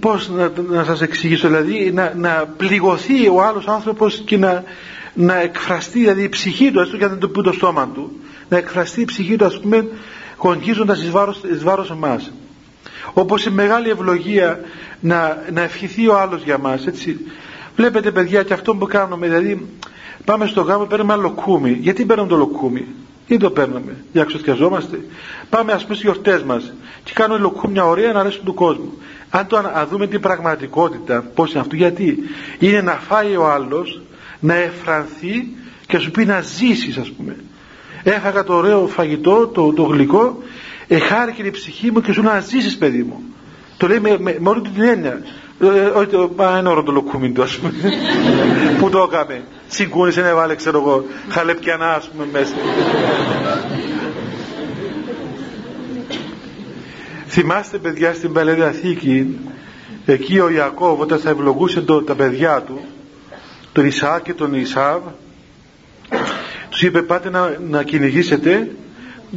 πώς να, να σας εξηγήσω δηλαδή να, να πληγωθεί ο άλλος άνθρωπος και να, να εκφραστεί δηλαδή η ψυχή του έστω και αν δεν το πει το στόμα του να εκφραστεί η ψυχή του ας πούμε γονγίζοντας εις βάρος, εις βάρος εμάς όπως η μεγάλη ευλογία να, να ευχηθεί ο άλλος για μας έτσι βλέπετε παιδιά και αυτό που κάνουμε δηλαδή πάμε στο γάμο παίρνουμε ένα λοκούμι γιατί παίρνουμε το λοκούμι γιατί το παίρνουμε, για ξοστιαζόμαστε. Πάμε ας πούμε στις γιορτές μας και κάνουμε λοκούμια ωραία να αρέσουν του κόσμου. Αν το αν δούμε την πραγματικότητα, πώς είναι αυτό, γιατί είναι να φάει ο άλλος, να εφρανθεί και σου πει να ζήσεις, ας πούμε έφαγα το ωραίο φαγητό, το, το γλυκό, εχάρηκε η ψυχή μου και σου να ζήσεις παιδί μου. Το λέει με, με, με όλη την έννοια. Ε, όχι το ένα όρο το λοκούμιν του ας πούμε. [laughs] Πού το έκαμε. Συγκούνησε να βάλε ξέρω εγώ χαλεπιανά ας πούμε μέσα. Θυμάστε παιδιά στην Παλαιά Διαθήκη εκεί ο Ιακώβ όταν θα ευλογούσε το, τα παιδιά του τον Ισαάκ και τον Ισάβ τους είπε πάτε να, να κυνηγήσετε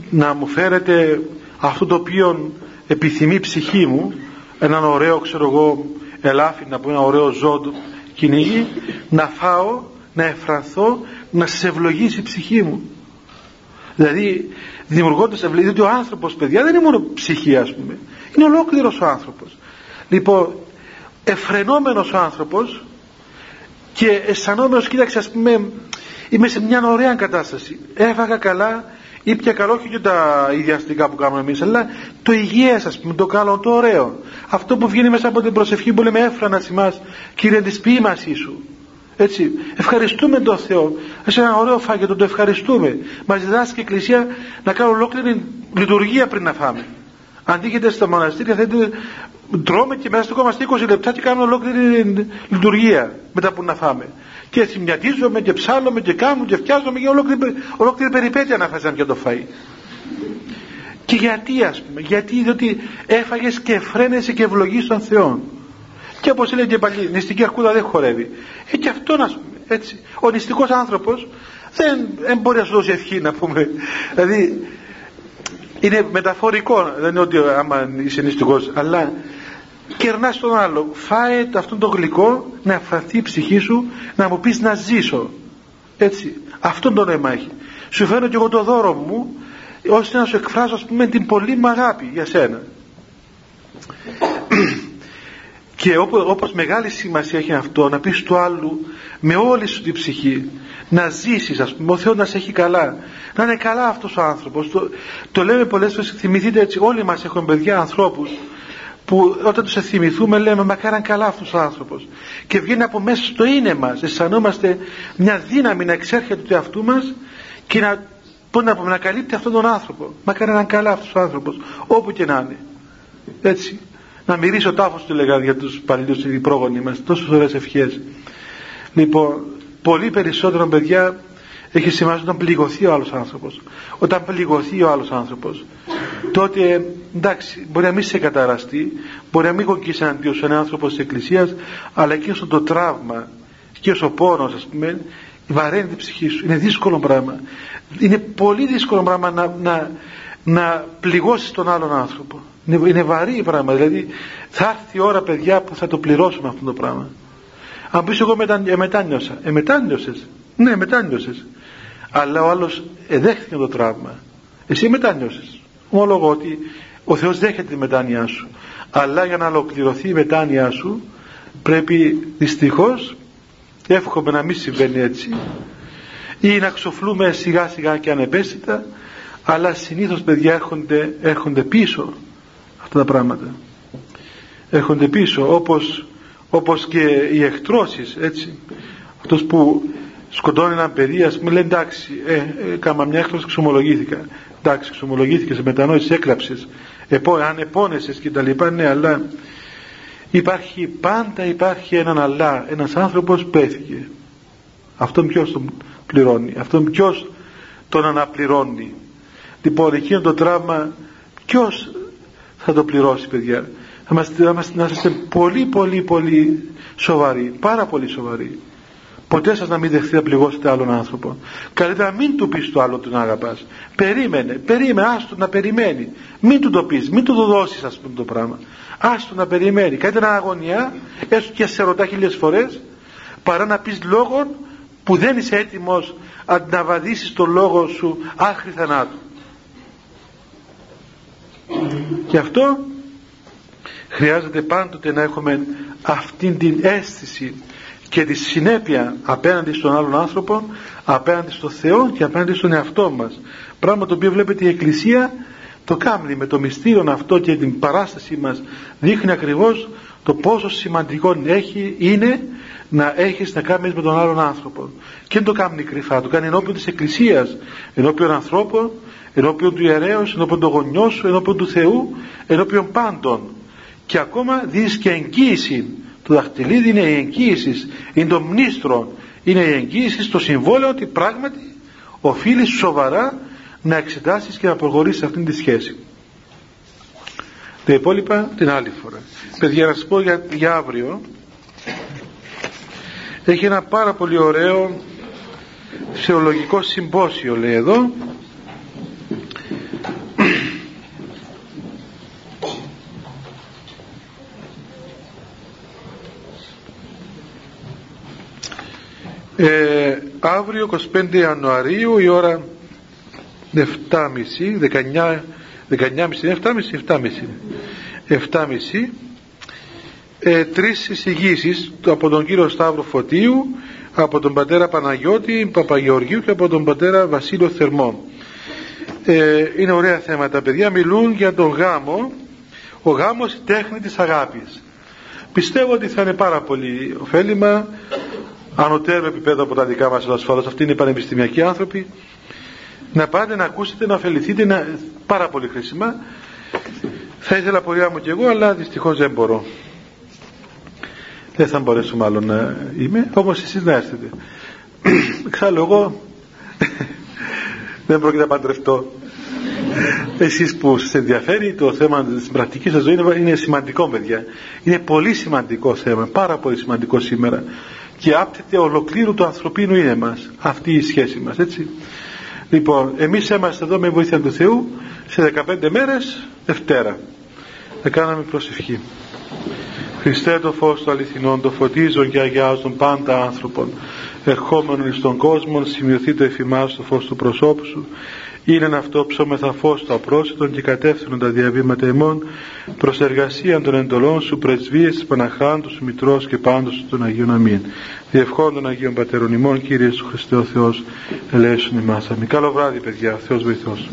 να μου φέρετε αυτό το οποίο επιθυμεί η ψυχή μου έναν ωραίο ξέρω εγώ ελάφι να πω ένα ωραίο ζώο του κυνηγή να φάω να εφρανθώ να σε ευλογήσει η ψυχή μου δηλαδή δημιουργώντας ευλογία διότι ο άνθρωπος παιδιά δεν είναι μόνο ψυχή ας πούμε. Είναι ολόκληρος ο άνθρωπος. Λοιπόν εφρενόμενος ο άνθρωπος και αισθανόμενος κοίταξε ας πούμε είμαι σε μια ωραία κατάσταση. Έφαγα καλά, ήπια καλό, όχι και τα ιδιαστικά που κάνουμε εμείς, αλλά το υγιές, ας πούμε, το καλό, το ωραίο. Αυτό που βγαίνει μέσα από την προσευχή που λέμε έφρανα μα, κύριε της ποίημασής σου. Έτσι, ευχαριστούμε τον Θεό. Σε ένα ωραίο φάγητο το ευχαριστούμε. Μας διδάσκει η Εκκλησία να κάνουμε ολόκληρη λειτουργία πριν να φάμε. Αντί στα μοναστήρια, θα τρώμε και μέσα στο κόμμα 20 λεπτά και κάνουμε ολόκληρη λειτουργία μετά που να φάμε. Και θυμιατίζομαι και ψάλλομαι και κάνω και φτιάζομαι και ολόκληρη, ολόκληρη περιπέτεια να φας και το φαΐ και γιατί ας πούμε γιατί διότι έφαγες και φρένεσαι και ευλογείς τον Θεό και όπως έλεγε και πάλι νηστική αρκούδα δεν χορεύει. Ε, και αυτό να πούμε έτσι. Ο νηστικός άνθρωπος δεν, δεν μπορεί να σου δώσει ευχή να πούμε. Δηλαδή είναι μεταφορικό δεν είναι ότι άμα είσαι νηστικός αλλά κερνάς τον άλλο. Φάε αυτό το γλυκό να εφραθεί η ψυχή σου να μου πεις να ζήσω. Έτσι. Αυτόν το νόημα έχει. Σου φέρνω και εγώ το δώρο μου ώστε να σου εκφράσω ας πούμε την πολύ μου αγάπη για σένα και όπως, όπως μεγάλη σημασία έχει αυτό να πεις του άλλου με όλη σου την ψυχή να ζήσεις ας πούμε ο Θεός να σε έχει καλά. Να είναι καλά αυτός ο άνθρωπος. Το, το λέμε πολλές φορές θυμηθείτε έτσι όλοι μας έχουμε παιδιά ανθρώπους που όταν τους θυμηθούμε λέμε μα κάναν καλά αυτός ο άνθρωπος και βγαίνει από μέσα στο είναι μας. Αισθανόμαστε μια δύναμη να εξέρχεται του εαυτού μας και να, πώς να, πούμε, να καλύπτει αυτόν τον άνθρωπο. Μα κάναν καλά αυτός ο άνθρωπος όπου και να είναι. Έτσι να μυρίσω τάφος του λέγανε για τους παλιούς οι πρόγονοι μας. Τόσες ωραίες ευχές. Λοιπόν πολύ περισσότερο παιδιά έχει σημασία όταν πληγωθεί ο άλλος άνθρωπος. Όταν πληγωθεί ο άλλος άνθρωπος τότε εντάξει μπορεί να μην σε καταραστεί μπορεί να μην κοκκίσει αντίο σου ένα άνθρωπο της Εκκλησίας αλλά και όσο το τραύμα και όσο πόνος ας πούμε βαραίνει την ψυχή σου. Είναι δύσκολο πράγμα. Είναι πολύ δύσκολο πράγμα να, να, να πληγώσεις τον άλλον άνθρωπο είναι, είναι βαρύ πράγμα. Δηλαδή θα έρθει η ώρα παιδιά που θα το πληρώσουμε αυτό το πράγμα. Αν πεις εγώ μετα, ε, μετάνιωσα ε, μετάνιωσες. Ναι μετάνιωσες. Αλλά ο άλλος εδέχθηκε το τραύμα. Εσύ μετάνιωσες. Ομολογώ ότι ο Θεός δέχεται τη μετάνοιά σου. Αλλά για να ολοκληρωθεί η μετάνοιά σου πρέπει δυστυχώς εύχομαι να μην συμβαίνει έτσι ή να ξοφλούμε σιγά σιγά και ανεπαίσθητα αλλά συνήθως παιδιά έρχονται, έρχονται πίσω αυτά τα πράγματα. Έρχονται πίσω όπως, όπως και οι εκτρώσεις έτσι. Αυτός που σκοτώνει ένα παιδί ας πούμε λέει εντάξει ε, ε, κάμα μια έκτρωση ξομολογήθηκα. Εντάξει ξομολογήθηκες σε μετανόηση έκλαψες επό, αν επώνεσες και τα λοιπά ναι αλλά υπάρχει πάντα υπάρχει έναν αλλά ένας άνθρωπος πέθηκε. Αυτόν ποιος τον πληρώνει αυτόν ποιος τον αναπληρώνει. Λοιπόν εκείνο το τραύμα ποιος θα το πληρώσει παιδιά. Θα είμαστε, θα είμαστε, να είστε πολύ πολύ πολύ σοβαροί πάρα πολύ σοβαροί. Ποτέ σας να μην δεχθεί να πληγώσετε άλλον άνθρωπο. Καλύτερα μην του πεις το άλλο τον αγαπάς. Περίμενε, περίμενε, άστο να περιμένει. Μην του το πεις, μην του το δώσεις ας πούμε το πράγμα. Άστο να περιμένει. Καλύτερα αγωνιά έστω και σε ρωτά χίλιες φορές παρά να πεις λόγων που δεν είσαι έτοιμος να βαδίσεις το λόγο σου άχρη θανάτου και αυτό χρειάζεται πάντοτε να έχουμε αυτήν την αίσθηση και τη συνέπεια απέναντι στον άλλον άνθρωπο απέναντι στον Θεό και απέναντι στον εαυτό μας. Πράγμα το οποίο βλέπετε η Εκκλησία το κάνει με το μυστήριο αυτό και την παράστασή μας. Δείχνει ακριβώς το πόσο σημαντικό έχει, είναι να έχεις να κάνεις με τον άλλον άνθρωπο. Και δεν το κάνει κρυφά, το κάνει ενώπιον της Εκκλησίας ενώπιον ανθρώπων ενώπιον του ιερέως, ενώπιον του γονιού σου ενώπιον του Θεού, ενώπιον πάντων. Και ακόμα δεις και εγγύηση το δαχτυλίδι είναι η εγγύηση είναι το μνήστρο είναι η εγγύηση στο συμβόλαιο ότι πράγματι οφείλεις σοβαρά να εξετάσεις και να προχωρήσεις αυτήν τη σχέση. Τα υπόλοιπα την άλλη φορά. Παιδιά να σας πω για, για αύριο. Έχει ένα πάρα πολύ ωραίο θεολογικό συμπόσιο λέει εδώ Ε, αύριο 25 Ιανουαρίου η ώρα 7.30 19 19.30 7.30 7.30 7.30 ε, τρεις εισηγήσεις από τον κύριο Σταύρο Φωτίου από τον πατέρα Παναγιώτη Παπαγεωργίου και από τον πατέρα Βασίλειο Θερμό. Ε, είναι ωραία θέματα παιδιά. Μιλούν για τον γάμο. Ο γάμος η τέχνη της αγάπης. Πιστεύω ότι θα είναι πάρα πολύ ωφέλιμα ανωτέρω επίπεδο από τα δικά μας ασφαλώς αυτοί είναι οι πανεπιστημιακοί άνθρωποι. Να πάτε να ακούσετε να ωφεληθείτε να... πάρα πολύ χρήσιμα. Θα ήθελα πορεία μου κι εγώ αλλά δυστυχώς δεν μπορώ. Δεν θα μπορέσω μάλλον να είμαι όμως εσείς να έρθετε. [coughs] Εξάλλου εγώ δεν πρόκειται να παντρευτώ. Εσείς που σας ενδιαφέρει το θέμα της πρακτικής σας ζωής είναι σημαντικό παιδιά. Είναι πολύ σημαντικό θέμα πάρα πολύ σημαντικό σήμερα και άπτεται ολοκλήρου του ανθρωπίνου είναι μας. Αυτή η σχέση μας έτσι. Λοιπόν εμείς είμαστε εδώ με βοήθεια του Θεού σε 15 μέρες Δευτέρα. Θα κάναμε προσευχή. Χριστέ το φως του αληθινών το φωτίζον και αγιάζον πάντα άνθρωπον. Ερχόμενον εις τον κόσμο σημειωθεί το εφημάς το φως του προσώπου σου είναι αυτό ψώμεθα φως το απρόσιτον και κατεύθυνον τα διαβήματα εμών προς εργασία των εντολών σου πρεσβείες της Παναχάντου σου Μητρός και πάντως των Αγίων Αμήν. Διευχών των Αγίων Πατέρων ημών Κύριε Σου Χριστέ ο Θεός ελέησον ημάς. Καλό βράδυ παιδιά. Θεός βοηθός